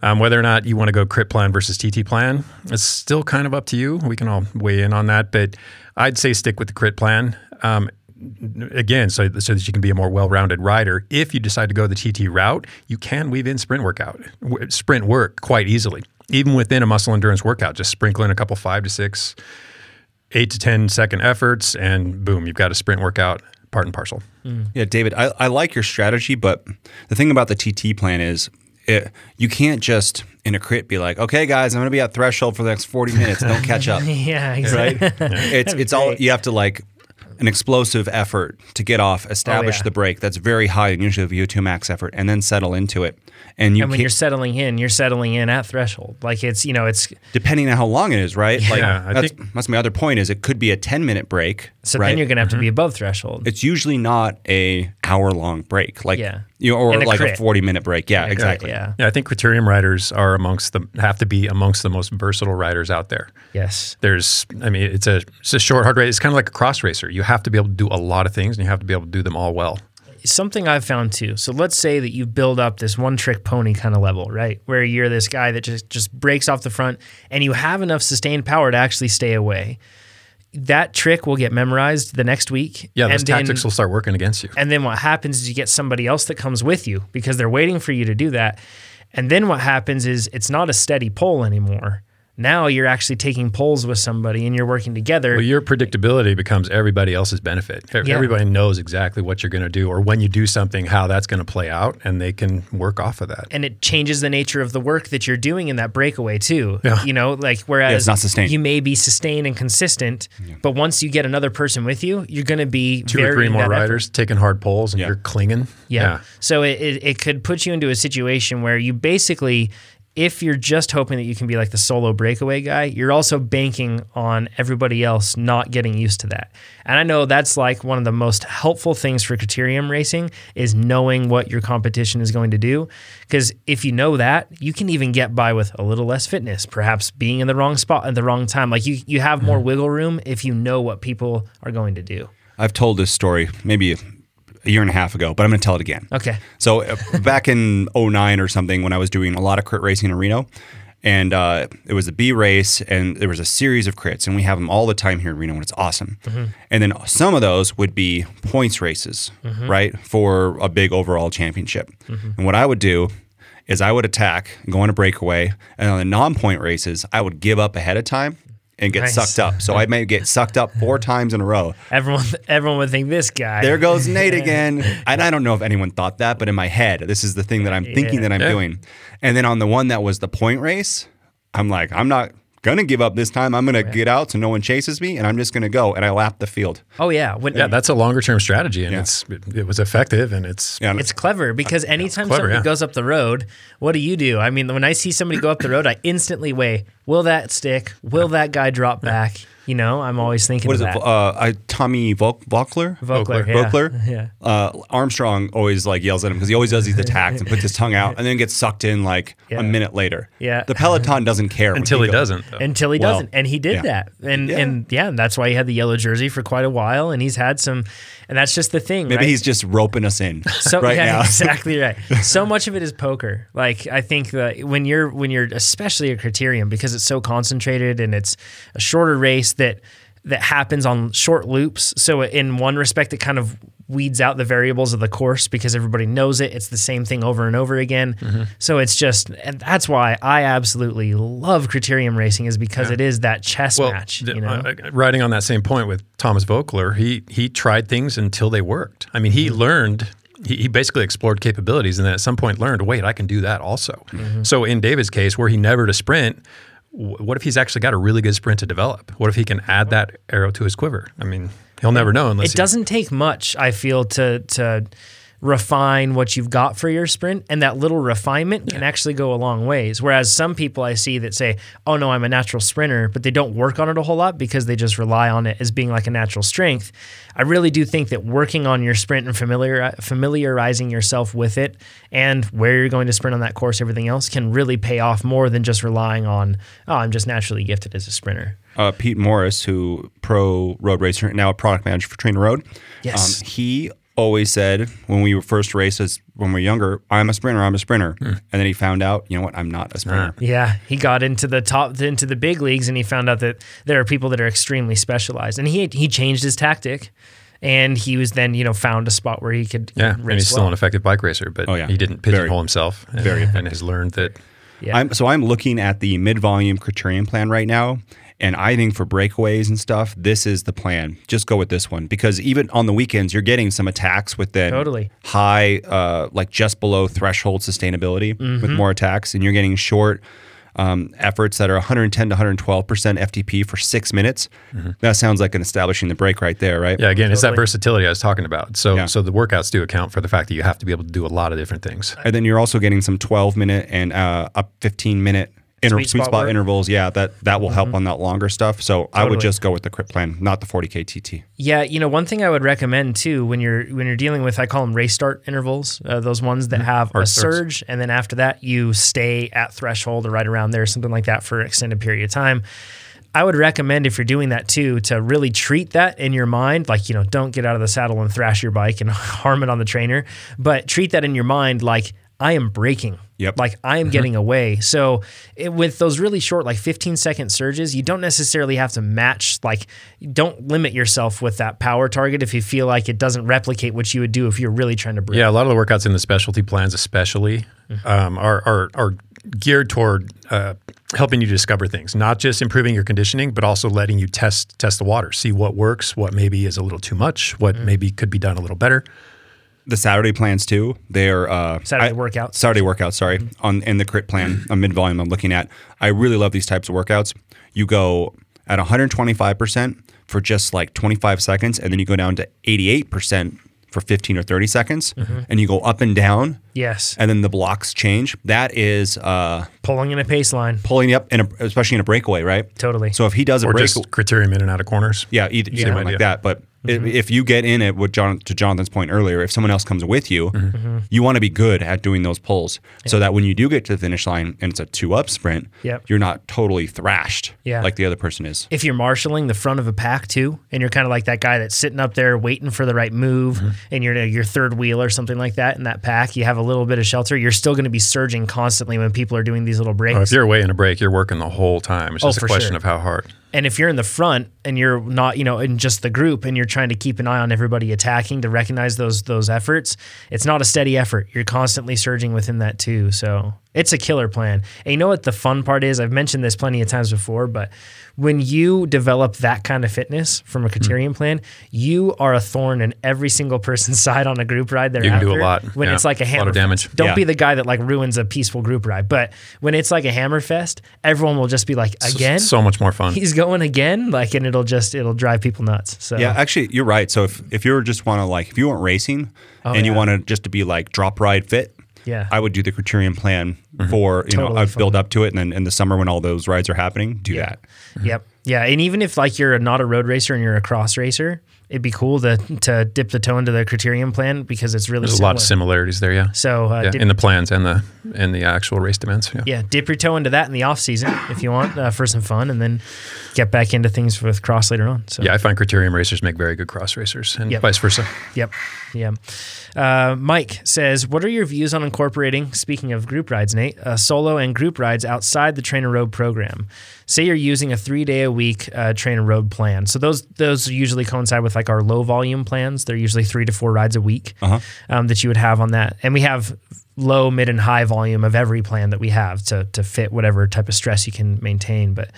Um, whether or not you want to go crit plan versus TT plan, it's still kind of up to you. We can all weigh in on that, but I'd say stick with the crit plan. Um, again, so, so that you can be a more well-rounded rider. If you decide to go the TT route, you can weave in sprint workout, sprint work quite easily, even within a muscle endurance workout. Just sprinkle in a couple five to six, eight to ten second efforts, and boom, you've got a sprint workout part and parcel. Yeah, David, I, I like your strategy, but the thing about the TT plan is it, you can't just in a crit be like, okay, guys, I'm going to be at threshold for the next 40 minutes. Don't catch up. yeah, exactly. right? It's it's all you have to like an explosive effort to get off, establish Oh, yeah. the break. That's very high and usually a VO2 max effort, and then settle into it. And you And when can't, you're settling in, you're settling in at threshold. Like it's, you know, it's depending on how long it is, right? Like Yeah, I that's, think- that's my other point. Is it could be a 10 minute break, so right? then you're gonna have to Mm-hmm. be above threshold. it's usually not a hour long break, like Yeah. you know, or a like a 40 minute break. Yeah, exactly. Yeah. Yeah, I think criterium riders are amongst the have to be amongst the most versatile riders out there. Yes. there's i mean it's a it's a short hard race it's kind of like a cross racer you have to be able to do a lot of things and you have to be able to do them all well something I've found too. So let's say that you build up this one trick pony kind of level, right? Where you're this guy that just just breaks off the front and you have enough sustained power to actually stay away. That trick will get memorized the next week. yeah those and then- tactics will start working against you And then what happens is you get somebody else that comes with you because they're waiting for you to do that. And then what happens is it's not a steady pull anymore. Now you're actually taking pulls with somebody and you're working together. well your predictability becomes everybody else's benefit Yeah. everybody knows exactly what you're going to do or when you do something how that's going to play out and they can work off of that and it changes the nature of the work that you're doing in that breakaway too. Yeah. You know, like whereas Yeah, it's not sustained. you may be sustained and consistent, but once you get another person with you, you're going to be two or three more that effort. riders taking hard pulls and Yeah. you're clinging Yeah. So it, it, it could put you into a situation where you basically, if you're just hoping that you can be like the solo breakaway guy, you're also banking on everybody else not getting used to that. And I know that's like one of the most helpful things for criterium racing is knowing what your competition is going to do. Because if you know that, you can even get by with a little less fitness, perhaps being in the wrong spot at the wrong time. Like you, you have more mm-hmm. wiggle room if you know what people are going to do. I've told this story maybe a year and a half ago, but I'm going to tell it again. Okay. So uh, back in 09 or something, when I was doing a lot of crit racing in Reno, And uh, it was a B race, and there was a series of crits, and we have them all the time here in Reno, and it's awesome. And then some of those would be points races, right, for a big overall championship. And what I would do is I would attack, go on a breakaway, and on the non-point races, I would give up ahead of time and get Nice. sucked up. So I may get sucked up four times in a row. Everyone, everyone would think this guy. There goes Nate again. And I don't know if anyone thought that, but in my head, this is the thing that I'm thinking Yeah. that I'm Yeah. doing. And then on the one that was the point race, I'm like, I'm not gonna give up this time. I'm gonna get out so no one chases me, and I'm just gonna go. And I lap the field. Oh yeah, when, Yeah, that's a longer term strategy, and Yeah. it's it, it was effective, and it's Yeah, It's clever because anytime clever, somebody yeah. goes up the road, what do you do? I mean, when I see somebody go up the road, I instantly weigh: Will that stick? Will that guy drop back? You know, I'm always thinking what is of it? that. Uh, I, Tommy Volk, Volkler. Vogler, Vogler. yeah. Vogler? Yeah. Uh, Armstrong always like yells at him because he always does these attacks and puts his tongue out and then gets sucked in like Yeah. a minute later. Yeah. The Peloton doesn't care until he goes- doesn't. though. Until he Well, doesn't, and he did yeah. that, and Yeah. and yeah, and that's why he had the yellow jersey for quite a while, and he's had some, and that's just the thing. Maybe right? he's just roping us in so right yeah, now. exactly right. So much of it is poker. Like I think that when you're when you're especially a criterium because it's so concentrated and it's a shorter race that that happens on short loops. So in one respect, it kind of weeds out the variables of the course because everybody knows it. It's the same thing over and over again. Mm-hmm. So it's just and that's why I absolutely love criterium racing is because it is that chess match. the- You know, uh, riding on that same point with Thomas Voeckler, he he tried things until they worked. I mean, he Mm-hmm. learned. He, he basically explored capabilities, and then at some point learned, wait, I can do that also. Mm-hmm. So in David's case, where he never to sprint, what if he's actually got a really good sprint to develop? What if he can add that arrow to his quiver? I mean, he'll never know unless it doesn't take much i feel to to refine what you've got for your sprint and that little refinement can actually go a long ways whereas some people i see that say oh no i'm a natural sprinter but they don't work on it a whole lot because they just rely on it as being like a natural strength i really do think that working on your sprint and familiar, familiarizing yourself with it and where you're going to sprint on that course everything else can really pay off more than just relying on oh i'm just naturally gifted as a sprinter uh, Pete Morris, who pro road racer, and now a product manager for TrainerRoad. Yes. Um, he always said when we were first races when we were younger, I'm a sprinter, I'm a sprinter. Hmm. And then he found out, you know what, I'm not a sprinter. Yeah, he got into the top into the big leagues and he found out that there are people that are extremely specialized. And he he changed his tactic and he was then, you know, found a spot where he could Yeah, race and he's still well. an effective bike racer, but Oh, yeah. he didn't Very- pigeonhole himself. And, very and has learned that Yeah. I'm, so I'm looking at the mid-volume criterion plan right now, and I think for breakaways and stuff, this is the plan. Just go with this one because even on the weekends, you're getting some attacks with the Totally. high, uh, like just below threshold sustainability Mm-hmm. with more attacks, and you're getting short um, efforts that are 110 to 112 percent FTP for six minutes. That sounds like an establishing the break right there, right? Yeah, again, it's that versatility I was talking about. So, Yeah. so the workouts do account for the fact that you have to be able to do a lot of different things. And then you're also getting some 12 minute and uh, up 15 minute inter- Sweet spot spot, intervals. Yeah, that that will help on that longer stuff. So I would just go with the crit plan, not the 40k TT. Yeah, you know, one thing I would recommend too when you're when you're dealing with I call them race start intervals, uh, those ones that have Or a starts. surge and then after that you stay at threshold or right around there, something like that for an extended period of time. I would recommend if you're doing that too to really treat that in your mind, like you know, don't get out of the saddle and thrash your bike and harm it on the trainer, but treat that in your mind like I am breaking. Yep. Like I am getting away. So it, with those really short, like 15 second surges, you don't necessarily have to match. Like, don't limit yourself with that power target if you feel like it doesn't replicate what you would do if you're really trying to break. Yeah, a lot of the workouts in the specialty plans, especially, um, are, are are geared toward uh, helping you discover things, not just improving your conditioning, but also letting you test test the water, see what works, what maybe is a little too much, what maybe could be done a little better. The Saturday plans too. They're uh, Saturday I- workouts. Saturday workouts. Sorry, on in the crit plan a mid volume. I'm looking at. I really love these types of workouts. You go at 125 percent for just like 25 seconds, and then you go down to 88 percent for 15 or 30 seconds, and you go up and down, Yes. and then the blocks change. That is uh, Pulling in a pace line. pulling up, in a, especially in a breakaway, right? Totally. So if he does a Or break, just criterium in and out of corners. yeah, either, either one idea. like that. But If, mm-hmm. if you get in it, with John to Jonathan's point earlier, if someone else comes with you, mm-hmm. Mm-hmm. you want to be good at doing those pulls, so that when you do get to the finish line and it's a two up sprint, Yep. you're not totally thrashed Yeah. like the other person is. if you're marshaling the front of a pack too, and you're kind of like that guy that's sitting up there waiting for the right move, Mm-hmm. and you're your third wheel or something like that in that pack, you have a little bit of shelter. You're still going to be surging constantly when people are doing these little breaks. Oh, if you're away in a break, you're working the whole time. It's Oh, just a question sure. of how hard. And if you're in the front and you're not, you know, in just the group and you're trying to keep an eye on everybody attacking to recognize those those efforts, it's not a steady effort. You're constantly surging within that too. So it's a killer plan. And you know what the fun part is? I've mentioned this plenty of times before, but when you develop that kind of fitness from a Hmm. Criterium plan, you are a thorn in every single person's side on a group ride There, You can thereafter. do a lot. When Yeah. it's like a A lot hammer of damage. fest. Don't Yeah. be the guy that like ruins a peaceful group ride. But when it's like a hammer fest, everyone will just be like, again? so much more fun. he's going again like and it'll just it'll drive people nuts so Yeah, actually, you're right. So if if you just want to like if you weren't racing and you yeah. want to just to be like drop ride fit, Yeah. I would do the criterion plan mm-hmm. for you know I've build up to it, and then in the summer when all those rides are happening, do that. yep yeah and even if like you're not a road racer and you're a cross racer it'd be cool to to dip the toe into the Criterium plan because it's really There's a lot of similarities there. Yeah. so uh, yeah, dip, in the plans and the and the actual race demands. Yeah. yeah dip your toe into that in the off season if you want uh, for some fun and then get back into things with cross later on so Yeah, I find criterium racers make very good cross racers, and Yep. vice versa. Yep. Yeah. Uh, Mike says, What are your views on incorporating, speaking of group rides, Nate, uh, solo and group rides outside the TrainerRoad program? Say you're using a three day a week uh, TrainerRoad plan. So those those usually coincide with like our low volume plans. They're usually three to four rides a week um, that you would have on that. And we have low, mid, and high volume of every plan that we have to, to fit whatever type of stress you can maintain. But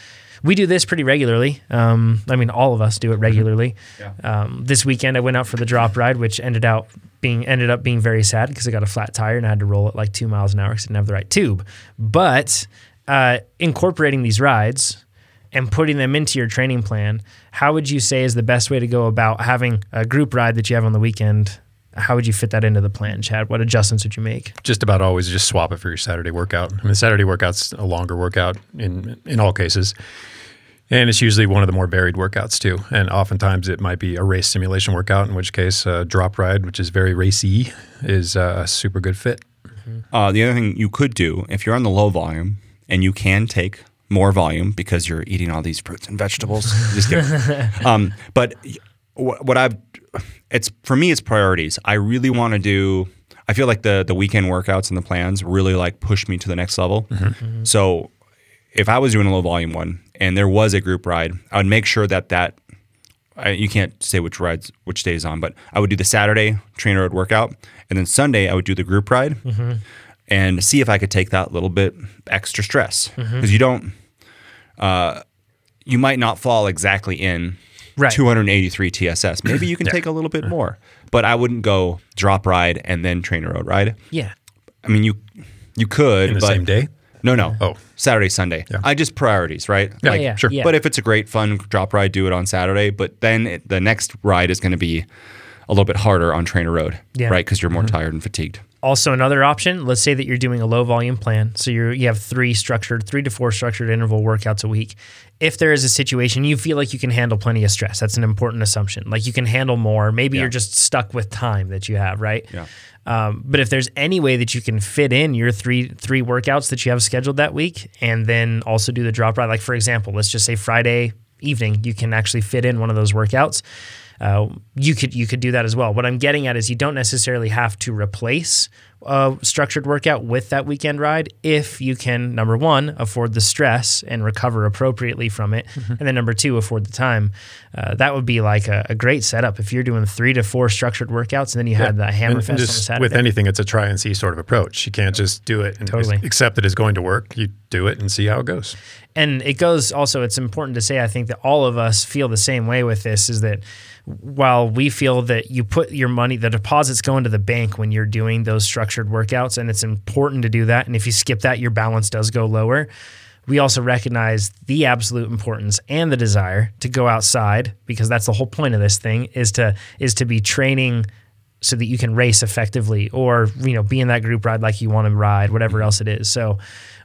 we do this pretty regularly. Um, I mean, all of us do it regularly. Um, this weekend, I went out for the drop ride, which ended out being ended up being very sad because I got a flat tire and I had to roll it like two miles an hour because I didn't have the right tube. But uh, incorporating these rides and putting them into your training plan, how would you say is the best way to go about having a group ride that you have on the weekend? How would you fit that into the plan, Chad? What adjustments would you make? Just about always just swap it for your Saturday workout. I mean, Saturday workout's a longer workout in in all cases. And it's usually one of the more varied workouts too. And oftentimes it might be a race simulation workout, in which case uh, drop ride, which is very racy, is uh, a super good fit. Uh, the other thing you could do if you're on the low volume and you can take more volume because you're eating all these fruits and vegetables. Just kidding. um, but what, what I've it's for me it's priorities. I really want to do. I feel like the the weekend workouts and the plans really like push me to the next level. Mm-hmm. Mm-hmm. So if I was doing a low volume one and there was a group ride, I would make sure that that I, you can't say which rides which days on, but I would do the Saturday TrainerRoad workout, and then Sunday I would do the group ride, mm-hmm. And see if I could take that little bit extra stress mm-hmm. because you don't, uh, you might not fall exactly in Right. 283 TSS. Maybe you can take a little bit mm-hmm. more, but I wouldn't go drop ride and then TrainerRoad ride. Yeah. I mean, you you could In the but- same day? No, no. Oh. Saturday, Sunday. Yeah. I just priorities, right? Yeah, Like, yeah, sure. yeah. But if it's a great fun drop ride, do it on Saturday. But then it, the next ride is going to be a little bit harder on TrainerRoad, Yeah. right? Because you're more mm-hmm. tired and fatigued. Also, another option. Let's say that you're doing a low volume plan, so you you have three structured, three to four structured interval workouts a week. If there is a situation you feel like you can handle plenty of stress, that's an important assumption. Like you can handle more. Maybe Yeah. you're just stuck with time that you have, right? Yeah. Um, but if there's any way that you can fit in your three three workouts that you have scheduled that week, and then also do the drop ride, like for example, let's just say Friday evening, you can actually fit in one of those workouts. Uh, you could you could do that as well. What I'm getting at is you don't necessarily have to replace a structured workout with that weekend ride if you can number one afford the stress and recover appropriately from it, and then number two afford the time. Uh, that would be like a, a great setup if you're doing three to four structured workouts and then you had the hammer And- and fest on just Saturday. with anything, it's a try and see sort of approach. You can't just do it and Totally. accept that it's going to work. You do it and see how it goes. and it goes also it's important to say i think that all of us feel the same way with this is that while we feel that you put your money the deposits go into the bank when you're doing those structured workouts and it's important to do that and if you skip that your balance does go lower we also recognize the absolute importance and the desire to go outside because that's the whole point of this thing is to is to be training so that you can race effectively or you know be in that group ride like you want to ride whatever mm-hmm. else it is so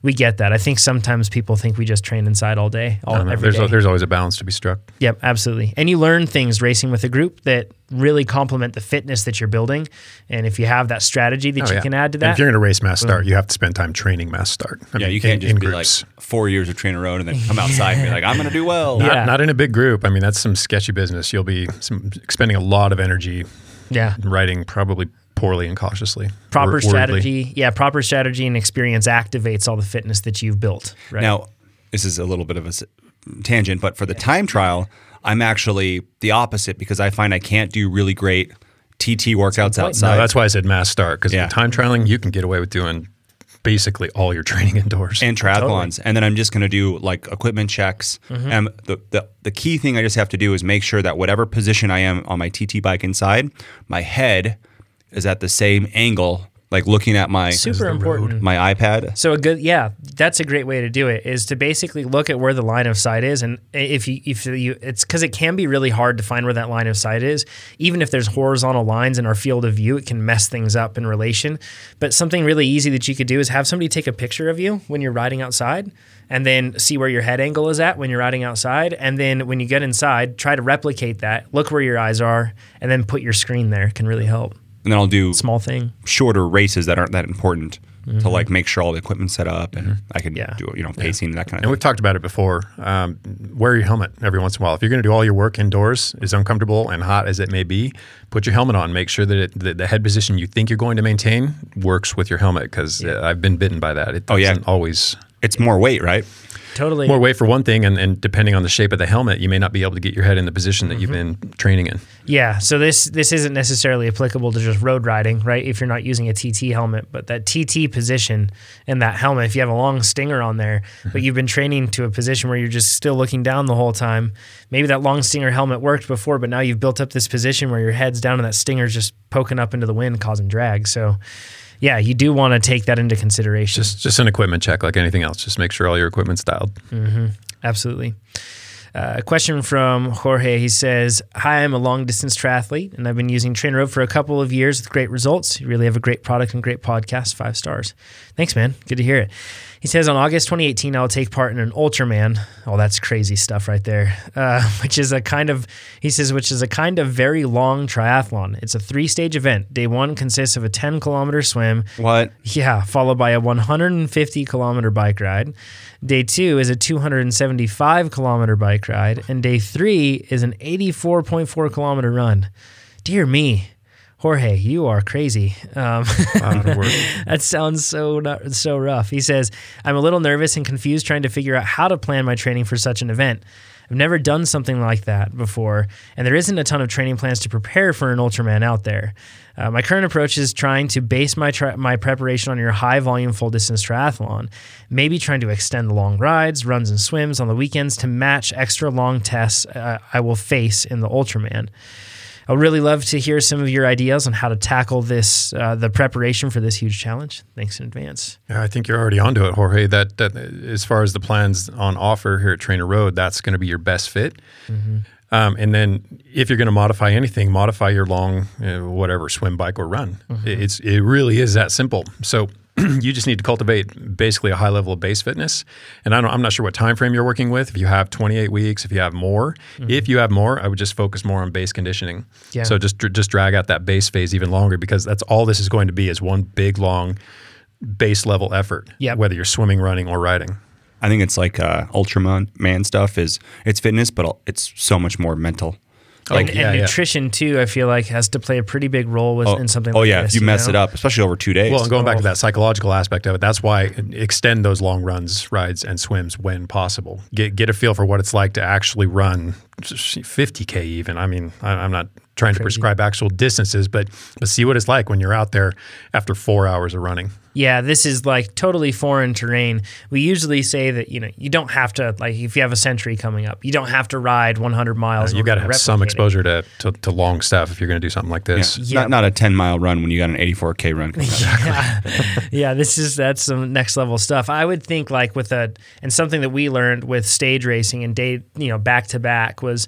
we get that i think sometimes people think we just train inside all day all I don't every There's, day. there's always a balance to be struck. Yep, absolutely. And you learn things racing with a group that really complement the fitness that you're building. And if you have that strategy that Oh, you yeah. can add to And that, if you're going to race mass start, you have to spend time training mass start. I Yeah, mean, you can't in- just in be groups. like four years of TrainerRoad and then come outside and be like, I'm going to do well. Not, Yeah. not in a big group. I mean, that's some sketchy business. You'll be some, expending a lot of energy yeah, Writing probably poorly and cautiously. proper wor- worriedly. strategy. Yeah, proper strategy and experience activates all the fitness that you've built. Right. Now, this is a little bit of a tangent, but for the time trial, I'm actually the opposite because I find I can't do really great TT workouts point. outside. No, that's why I said mass start because Yeah. time trialing, you can get away with doing basically all your training indoors. and triathlons. And then I'm just going to do like equipment checks. Mm-hmm. And the, the, the key thing I just have to do is make sure that whatever position I am on my TT bike inside, my head is at the same angle, like looking at my Super important. my iPad. So a good, yeah, that's a great way to do it. Is to basically look at where the line of sight is, and if you, if you, it's because it can be really hard to find where that line of sight is. Even if there's horizontal lines in our field of view, it can mess things up in relation. But something really easy that you could do is have somebody take a picture of you when you're riding outside, and then see where your head angle is at when you're riding outside, and then when you get inside, try to replicate that. Look where your eyes are, and then put your screen there. Can really help. And then I'll do Small thing. shorter races that aren't that important to mm-hmm. like make sure all the equipment's set up and mm-hmm. I can Yeah. do you know pacing and that kind of thing. And thing. we've talked about it before. Um, wear your helmet every once in a while. If you're going to do all your work indoors, as uncomfortable and hot as it may be, put your helmet on. Make sure that it, the, the head position you think you're going to maintain works with your helmet because uh, I've been bitten by that. It Oh, yeah. always It's more weight, right? Totally. more weight for one thing, and, and depending on the shape of the helmet, you may not be able to get your head in the position that you've Mm-hmm. been training in. Yeah, so this this isn't necessarily applicable to just road riding, right? If you're not using a TT helmet, but that TT position in that helmet, if you have a long stinger on there, but you've been training to a position where you're just still looking down the whole time, maybe that long stinger helmet worked before, but now you've built up this position where your head's down and that stinger's just poking up into the wind, causing drag. So, yeah, you do want to take that into consideration. Just just an equipment check like anything else. Just make sure all your equipment's dialed. Absolutely. Uh, a question from Jorge. He says, Hi, I'm a long distance triathlete and I've been using TrainerRoad for a couple of years with great results. You really have a great product and great podcast. Five stars. Thanks, man. Good to hear it. He says, On August 2018, I'll take part in an Ultraman. Oh, that's crazy stuff right there. Uh, which is a kind of, he says, which is a kind of very long triathlon. It's a three stage event. Day one consists of a 10 kilometer swim, What? yeah, followed by a 150 kilometer bike ride. Day two is a 275 kilometer bike ride, and day three is an 84.4 kilometer run. Dear me, Jorge, you are crazy. Um, Lot of work. that sounds so not, so rough. He says, "I'm a little nervous and confused trying to figure out how to plan my training for such an event. I've never done something like that before, and there isn't a ton of training plans to prepare for an Ultraman out there. Uh, my current approach is trying to base my tri- my preparation on your high volume full distance triathlon, maybe trying to extend the long rides, runs, and swims on the weekends to match extra long tests uh, I will face in the Ultraman." I would really love to hear some of your ideas on how to tackle this, uh, the preparation for this huge challenge. Thanks in advance. Yeah, I think you're already onto it, Jorge. That, that as far as the plans on offer here at TrainerRoad, that's going to be your best fit. Um, and then if you're going to modify anything, modify your long, uh, whatever, swim, bike, or run. It- It's it really is that simple. So you just need to cultivate basically a high level of base fitness. And I don't, I'm not sure what time frame you're working with. If you have 28 weeks, if you have more, if you have more, I would just focus more on base conditioning. Yeah. So just just drag out that base phase even longer because that's all this is going to be is one big long base level effort. Yep. Whether you're swimming, running, or riding. I think it's like uh, Ultraman man stuff is it's fitness, but it's so much more mental. Oh, and, yeah, and yeah. nutrition too, I feel like has to play a pretty big role with oh, in something. oh like yeah, this, if you mess know? it up, especially over two days. Well, and going back to Oh. that psychological aspect of it, that's why extend those long runs, rides, and swims when possible. Get get a feel for what it's like to actually run 50k. Even I mean, I, I'm not trying to prescribe actual distances, but but see what it's like when you're out there after four hours of running. Yeah, this is like totally foreign terrain. We usually say that you know you don't have to like if you have a century coming up, you don't have to ride 100 miles. in You order got to have some exposure to, to to long stuff if you're going to do something like this. Yeah. Not not a ten mile run when you got an eighty four k run. Yeah, yeah. This is that's some next level stuff. I would think like with a and something that we learned with stage racing and day, you know, back to back was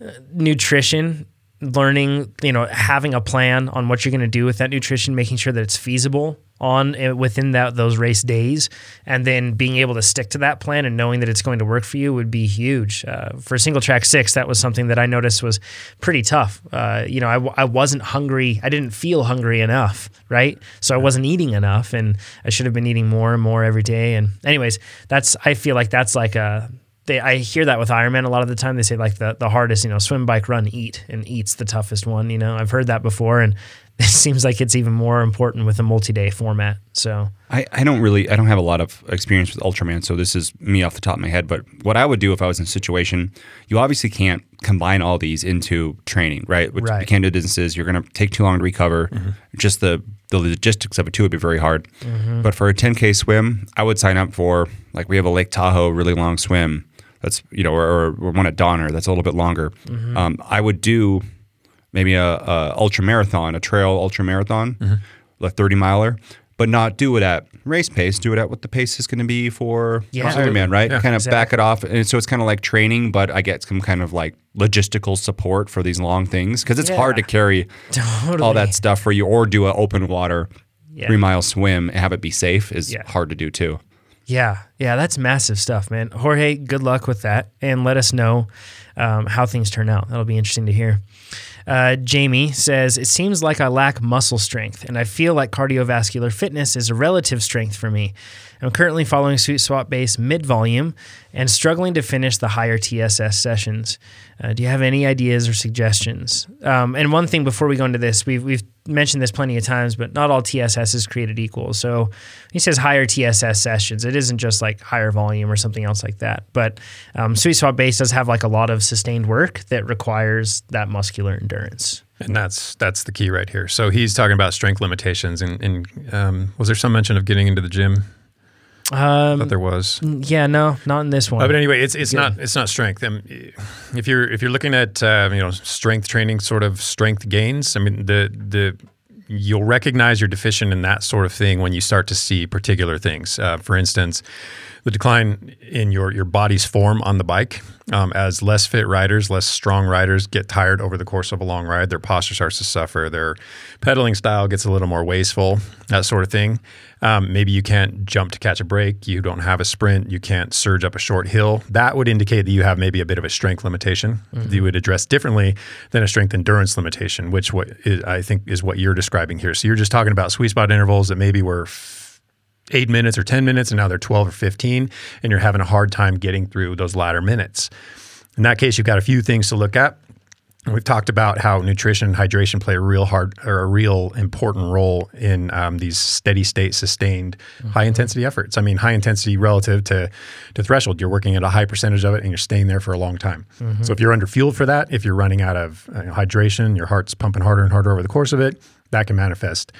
uh, nutrition. learning, you know, having a plan on what you're going to do with that nutrition, making sure that it's feasible on uh, within that those race days, and then being able to stick to that plan and knowing that it's going to work for you would be huge. Uh, for single track six, that was something that I noticed was pretty tough. Uh, you know, I, I wasn't hungry. I didn't feel hungry enough, right? So I wasn't eating enough, and I should have been eating more and more every day. And anyways, that's I feel like that's like a they I hear that with Ironman a lot of the time. They say like the the hardest, you know, swim, bike, run, eat, and eat's the toughest one. You know, I've heard that before, and it seems like it's even more important with a multi-day format. So I, I don't really I don't have a lot of experience with Ultraman, so this is me off the top of my head. But what I would do if I was in a situation, you obviously can't combine all these into training, right? Which Right. can't do distances. You're going to take too long to recover. Mm-hmm. Just the the logistics of it too would be very hard. Mm-hmm. But for a 10k swim, I would sign up for like we have a Lake Tahoe really long swim. That's you know, or, or one at Donner that's a little bit longer. Um, I would do maybe a, a ultra marathon, a trail ultra marathon, a 30 miler, but not do it at race pace. Do it at what the pace is going to be for Yeah. Ironman, right? Yeah. kind of back it off, and so it's kind of like training, but I get some kind of like logistical support for these long things because it's hard to carry totally. all that stuff for you, or do an open water Yeah. three mile swim and have it be safe is Yeah. hard to do too. Yeah, yeah, that's massive stuff, man. Jorge, good luck with that, and let us know um, how things turn out. That'll be interesting to hear. Uh, Jamie says, It seems like I lack muscle strength, and I feel like cardiovascular fitness is a relative strength for me. I'm currently following Sweet Spot Base mid volume and struggling to finish the higher TSS sessions. Uh, do you have any ideas or suggestions? Um, and one thing before we go into this, we've, we've mentioned this plenty of times, but not all TSS is created equal. So he says higher TSS sessions. It isn't just like higher volume or something else like that. But um, Sweet Spot Base does have like a lot of sustained work that requires that muscular endurance. And that's that's the key right here. So he's talking about strength limitations, and, and um, was there some mention of getting into the gym? I Um, thought there was. yeah, no, not in this one. Uh, but anyway, it's it's not it's not strength. Um, if you're if you're looking at uh, you know strength training, sort of strength gains. I mean the the you'll recognize you're deficient in that sort of thing when you start to see particular things. Uh, for instance, the decline in your your body's form on the bike um, as less fit riders, less strong riders get tired over the course of a long ride. Their posture starts to suffer. Their pedaling style gets a little more wasteful. That sort of thing. Um, maybe you can't jump to catch a break. You don't have a sprint. You can't surge up a short hill. That would indicate that you have maybe a bit of a strength limitation. that You would address differently than a strength endurance limitation, which what is, I think is what you're describing here. So you're just talking about sweet spot intervals that maybe were f- eight minutes or 10 minutes, and now they're 12 or 15, and you're having a hard time getting through those latter minutes. In that case, you've got a few things to look at. We've talked about how nutrition and hydration play a real hard or a real important role in um, these steady state, sustained, high intensity efforts. I mean, high intensity relative to to threshold. You're working at a high percentage of it, and you're staying there for a long time. So if you're under fueled for that, if you're running out of uh, hydration, your heart's pumping harder and harder over the course of it, that can manifest.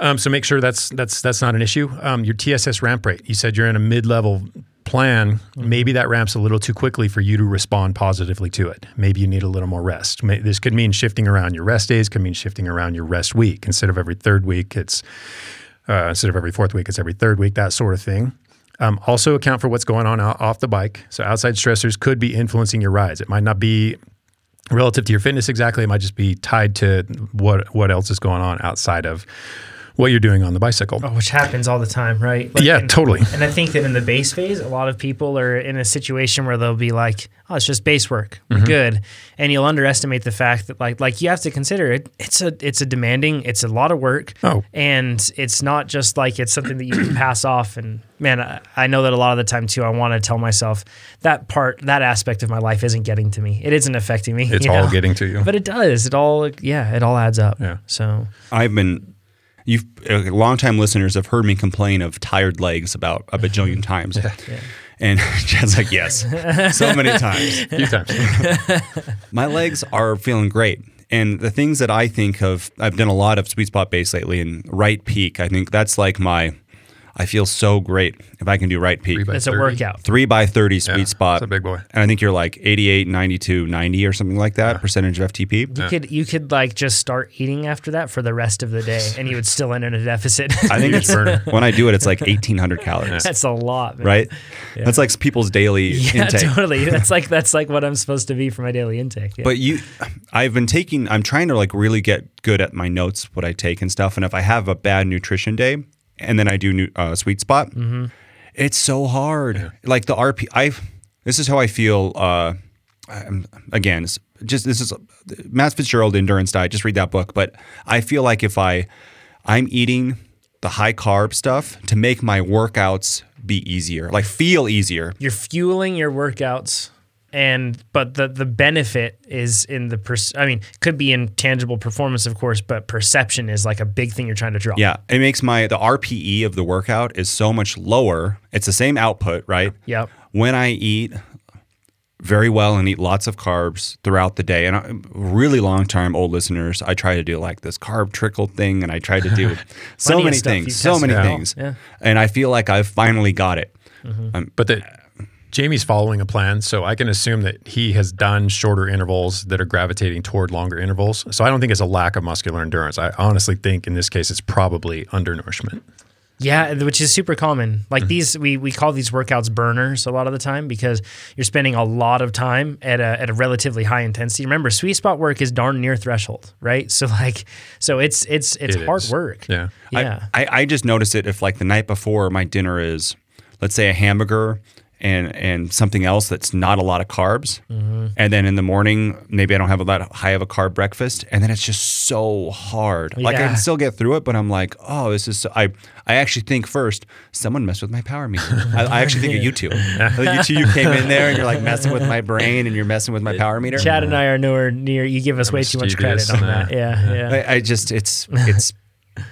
Um, so make sure that's that's that's not an issue. Um, your TSS ramp rate. You said you're in a mid-level plan. Maybe that ramps a little too quickly for you to respond positively to it. Maybe you need a little more rest. May, this could mean shifting around your rest days. Could mean shifting around your rest week. Instead of every third week, it's uh, instead of every fourth week, it's every third week. That sort of thing. Um, also account for what's going on out, off the bike. So outside stressors could be influencing your rides. It might not be relative to your fitness exactly. It might just be tied to what what else is going on outside of what you're doing on the bicycle. Oh, which happens all the time, right? Like, yeah, and- totally. And I think that in the base phase, a lot of people are in a situation where they'll be like, "Oh, it's just base work, we're Mm-hmm. good," and you'll underestimate the fact that like like you have to consider it. It's a it's a demanding, it's a lot of work, Oh. and it's not just like it's something that you can pass off. And man, I, I know that a lot of the time too. I want to tell myself that part, that aspect of my life isn't getting to me. It isn't affecting me. It's all know? getting to you. but it does. It all yeah, it all adds up. Yeah. So I've been, you've uh, longtime listeners have heard me complain of tired legs about a bajillion times. And Chad's like, yes, so many times. few times. My legs are feeling great. And the things that I think of, I've done a lot of sweet spot base lately and Wright Peak. I think that's like my, I feel so great if I can do Wright Peak. Three by It's a workout. Three by 30 sweet Yeah, spot. that's a big boy. And I think you're like 88, 92, 90 or something like that percentage of FTP. You could you could like just start eating after that for the rest of the day, and you would still end in a deficit. I think it's burner. when I do it, it's like 1800 calories, that's a lot, man. right? That's like people's daily Yeah, intake. totally. That's like that's like what I'm supposed to be for my daily intake. Yeah. But you, I've been taking. I'm trying to like really get good at my notes, what I take and stuff. And if I have a bad nutrition day, and then I do new, uh, sweet spot, Mm-hmm. it's so hard. Like the RP, I. This is how I feel. Uh, um, again, just this is Matt Fitzgerald endurance diet. Just read that book. But I feel like if I, I'm eating the high carb stuff to make my workouts be easier, like feel easier. you're fueling your workouts and but the the benefit is in the pers- I mean could be in tangible performance of course but perception is like a big thing you're trying to draw. Yeah, it makes my the RPE of the workout is so much lower. It's the same output, right? Yep. When I eat very well and eat lots of carbs throughout the day, and I, really long term old listeners, I try to do like this carb trickle thing, and I try to do so many things, so many out. things, Yeah. and I feel like I've finally got it. Mm-hmm. Um, but the, Jamie's following a plan, so I can assume that he has done shorter intervals that are gravitating toward longer intervals. So I don't think it's a lack of muscular endurance. I honestly think in this case it's probably undernourishment. Yeah, which is super common. Like Mm-hmm. these, we, we call these workouts burners a lot of the time because you're spending a lot of time at a, at a relatively high intensity. Remember, sweet spot work is darn near threshold, right? So like, so it's it's it's It hard is. work. Yeah. yeah. I, I just notice it if like the night before my dinner is, let's say a hamburger and and something else that's not a lot of carbs, Mm-hmm. and then in the morning maybe I don't have a lot high of a carb breakfast, and then it's just so hard. Like I can still get through it, but I'm like, oh, this is. So, I I actually think first someone messed with my power meter. I, I actually think of you two. You two you came in there and you're like messing with my brain and you're messing with my power meter. Chad and I are nowhere near. You give us way too much credit on and, that. uh, Yeah, yeah. I, I just it's it's.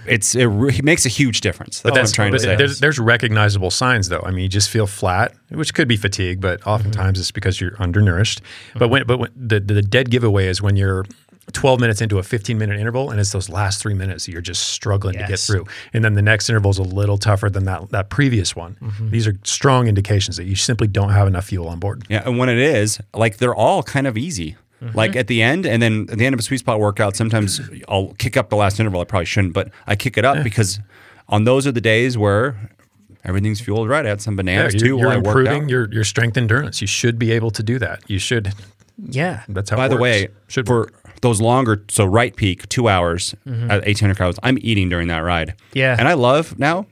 It's it, re- it makes a huge difference. That's what I'm trying to say. There's, there's recognizable signs though. I mean, you just feel flat, which could be fatigue, but oftentimes it's because you're undernourished. But when but when, the the dead giveaway is when you're 12 minutes into a 15 minute interval and it's those last three minutes that you're just struggling to get through and then the next interval is a little tougher than that that previous one these are strong indications that you simply don't have enough fuel on board Yeah, and when it is, like they're all kind of easy. Mm-hmm. Like at the end, and then at the end of a sweet spot workout, sometimes I'll kick up the last interval. I probably shouldn't, but I kick it up because on those are the days where everything's fueled right. I had some yeah, bananas you're, too you're while I improving out. your, your strength endurance you should be able to do that you should yeah. that's how By it the works. way, should for work. those longer, so Wright Peak, two hours mm-hmm. at 1800 calories, I'm eating during that ride. Yeah. And I love now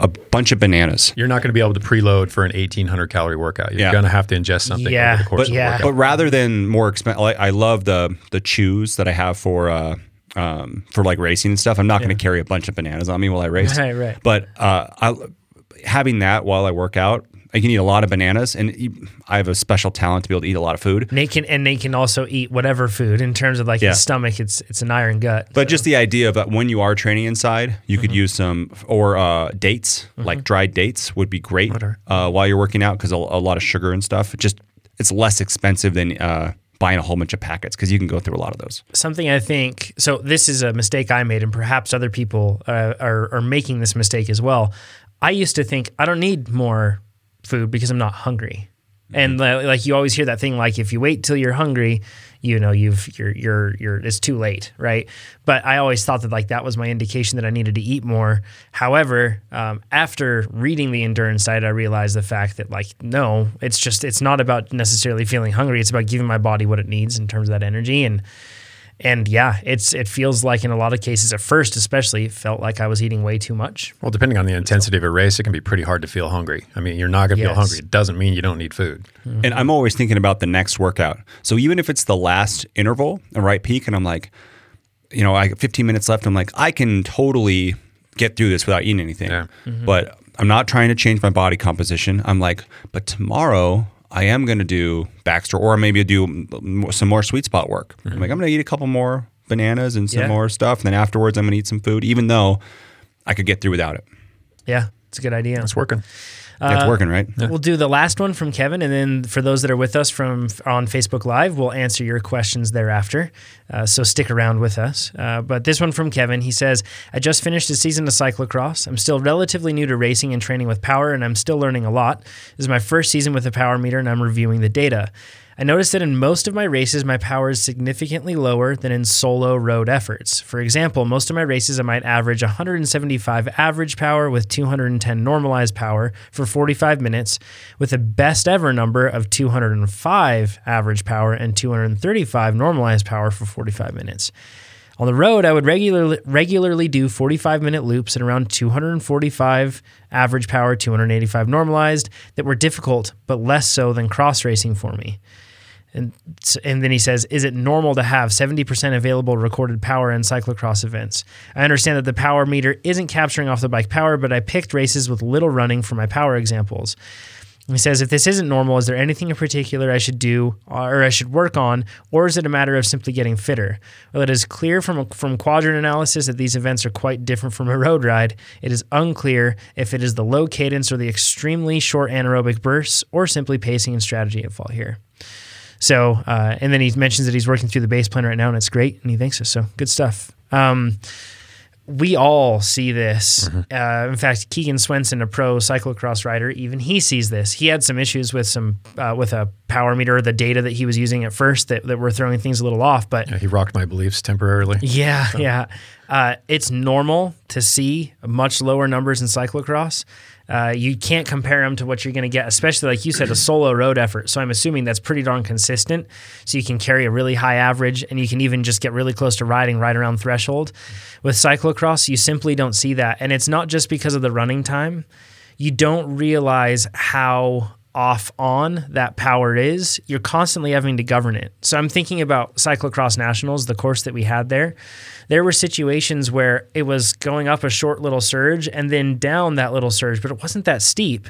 a bunch of bananas. you're not going to be able to preload for an 1800 calorie workout you're Yeah. going to have to ingest something Yeah, over the course but- of yeah. workout But rather than more expensive, like, I love the the chews that I have for uh, um, for like racing and stuff. I'm not going to carry a bunch of bananas on me while I race. Right, right. But uh, I, having that while I work out, I can eat a lot of bananas, and eat- I have a special talent to be able to eat a lot of food. And they can and they can also eat whatever food in terms of like Yeah. the stomach. It's it's an iron gut. But just the idea of that when you are training inside, you Mm-hmm. could use some or uh, dates, like dried dates, would be great uh, while you're working out because a, a lot of sugar and stuff. It just it's less expensive than uh, buying a whole bunch of packets because you can go through a lot of those. something I think so. This is a mistake I made, and perhaps other people uh, are are making this mistake as well. I used to think I don't need more food because I'm not hungry, and like you always hear that thing like if you wait till you're hungry, you know you've you're you're you're it's too late, right? But I always thought that like that was my indication that I needed to eat more. However, um, after reading the endurance side, I realized the fact that like no, it's just it's not about necessarily feeling hungry. It's about giving my body what it needs in terms of that energy and and yeah, it's it feels like in a lot of cases at first, especially, it felt like I was eating way too much. Well, depending on the intensity of a race, it can be pretty hard to feel hungry. I mean, you're not going to feel hungry. It doesn't mean you don't need food. Mm-hmm. And I'm always thinking about the next workout. So even if it's the last interval, a Wright Peak, and I'm like, you know, I got 15 minutes left. I'm like, I can totally get through this without eating anything. Yeah. Mm-hmm. But I'm not trying to change my body composition. I'm like, but tomorrow I am going to do Baxter or maybe do some more sweet spot work. Mm-hmm. I'm like, I'm going to eat a couple more bananas and some Yeah. more stuff. And then afterwards, I'm going to eat some food, even though I could get through without it. Yeah, it's a good idea. It's working. That's working, right? We'll do the last one from Kevin, and then for those that are with us from on Facebook Live, we'll answer your questions thereafter. Uh, so stick around with us. Uh, but this one from Kevin, he says, "I just finished a season of cyclocross. I'm still relatively new to racing and training with power, and I'm still learning a lot. This is my first season with a power meter, and I'm reviewing the data." I noticed that in most of my races, my power is significantly lower than in solo road efforts. For example, most of my races, I might average 175 average power with 210 normalized power for 45 minutes, with a best ever number of 205 average power and 235 normalized power for 45 minutes. On the road, I would regularly regularly do 45 minute loops at around 245 average power, 285 normalized that were difficult, but less so than cross racing for me. And, and then he says, Is it normal to have 70% available recorded power in cyclocross events? I understand that the power meter isn't capturing off the bike power, but I picked races with little running for my power examples. He says, if this isn't normal, is there anything in particular I should do uh, or I should work on, or is it a matter of simply getting fitter? Well, it is clear from, from quadrant analysis that these events are quite different from a road ride. It is unclear if it is the low cadence or the extremely short anaerobic bursts, or simply pacing and strategy at fault here. So, uh, and then he mentions that he's working through the base plan right now, and it's great, and he thanks us. So, good stuff. Um, we all see this. Uh, in fact, Keegan Swenson, a pro cyclocross rider, even he sees this. He had some issues with some uh, with a power meter, the data that he was using at first that, that were throwing things a little off. But Yeah, he rocked my beliefs temporarily. yeah, yeah. Uh, it's normal to see much lower numbers in cyclocross. Uh, you can't compare them to what you're going to get, especially like you said, a solo road effort. So I'm assuming that's pretty darn consistent. So you can carry a really high average, and you can even just get really close to riding right around threshold. With cyclocross, you simply don't see that, and it's not just because of the running time. You don't realize how off on that power is, you're constantly having to govern it. So I'm thinking about cyclocross nationals, the course that we had there. There were situations where it was going up a short little surge and then down that little surge, but it wasn't that steep.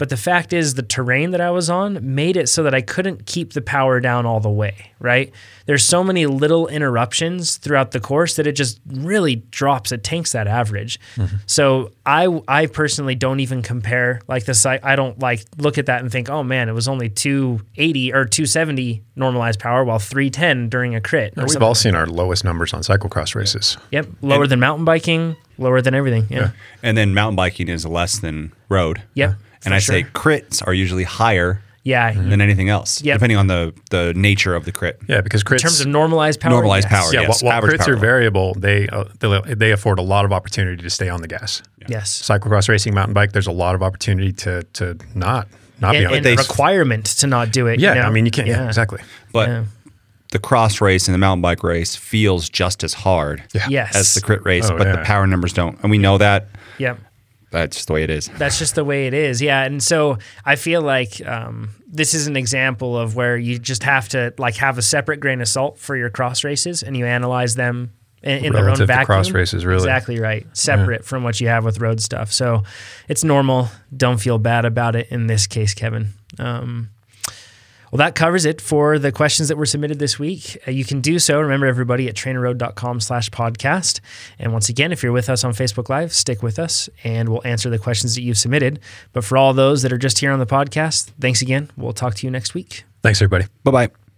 But the fact is, the terrain that I was on made it so that I couldn't keep the power down all the way, right? There's so many little interruptions throughout the course that it just really drops, it tanks that average. Mm-hmm. So I, I personally don't even compare like the site. I don't like look at that and think, oh man, it was only 280 or 270 normalized power while 310 during a crit. or We've something. all seen our lowest numbers on cyclocross races. Yep, lower than mountain biking, lower than everything. Yeah. And then mountain biking is less than road. Yep. And for I say crits are usually higher yeah. than anything else, Yep. depending on the the nature of the crit. Yeah, because crits. In terms of normalized power. Normalized yes. power, yeah, yes, while, while crits power are level. variable, they, uh, they they afford a lot of opportunity to stay on the gas. Yes. Cyclocross racing, mountain bike, there's a lot of opportunity to to not not be on and the gas. requirement to not do it. Yeah, you know? I mean you can't. Yeah, exactly. But Yeah. the cross race and the mountain bike race feels just as hard Yeah. Yes. as the crit race, Oh, but the power numbers don't. And we know that. Yep. That's just the way it is. That's just the way it is. Yeah. And so I feel like um, this is an example of where you just have to like have a separate grain of salt for your cross races and you analyze them in, in their own Relative to vacuum. cross races, really. Exactly right. Separate from what you have with road stuff. So it's normal. Don't feel bad about it in this case, Kevin. Um, well, that covers it for the questions that were submitted this week. Uh, you can do so, remember everybody, at trainerroad.com slash podcast. And once again, if you're with us on Facebook Live, stick with us and we'll answer the questions that you've submitted. But for all those that are just here on the podcast, thanks again. We'll talk to you next week. Thanks, everybody. Bye bye.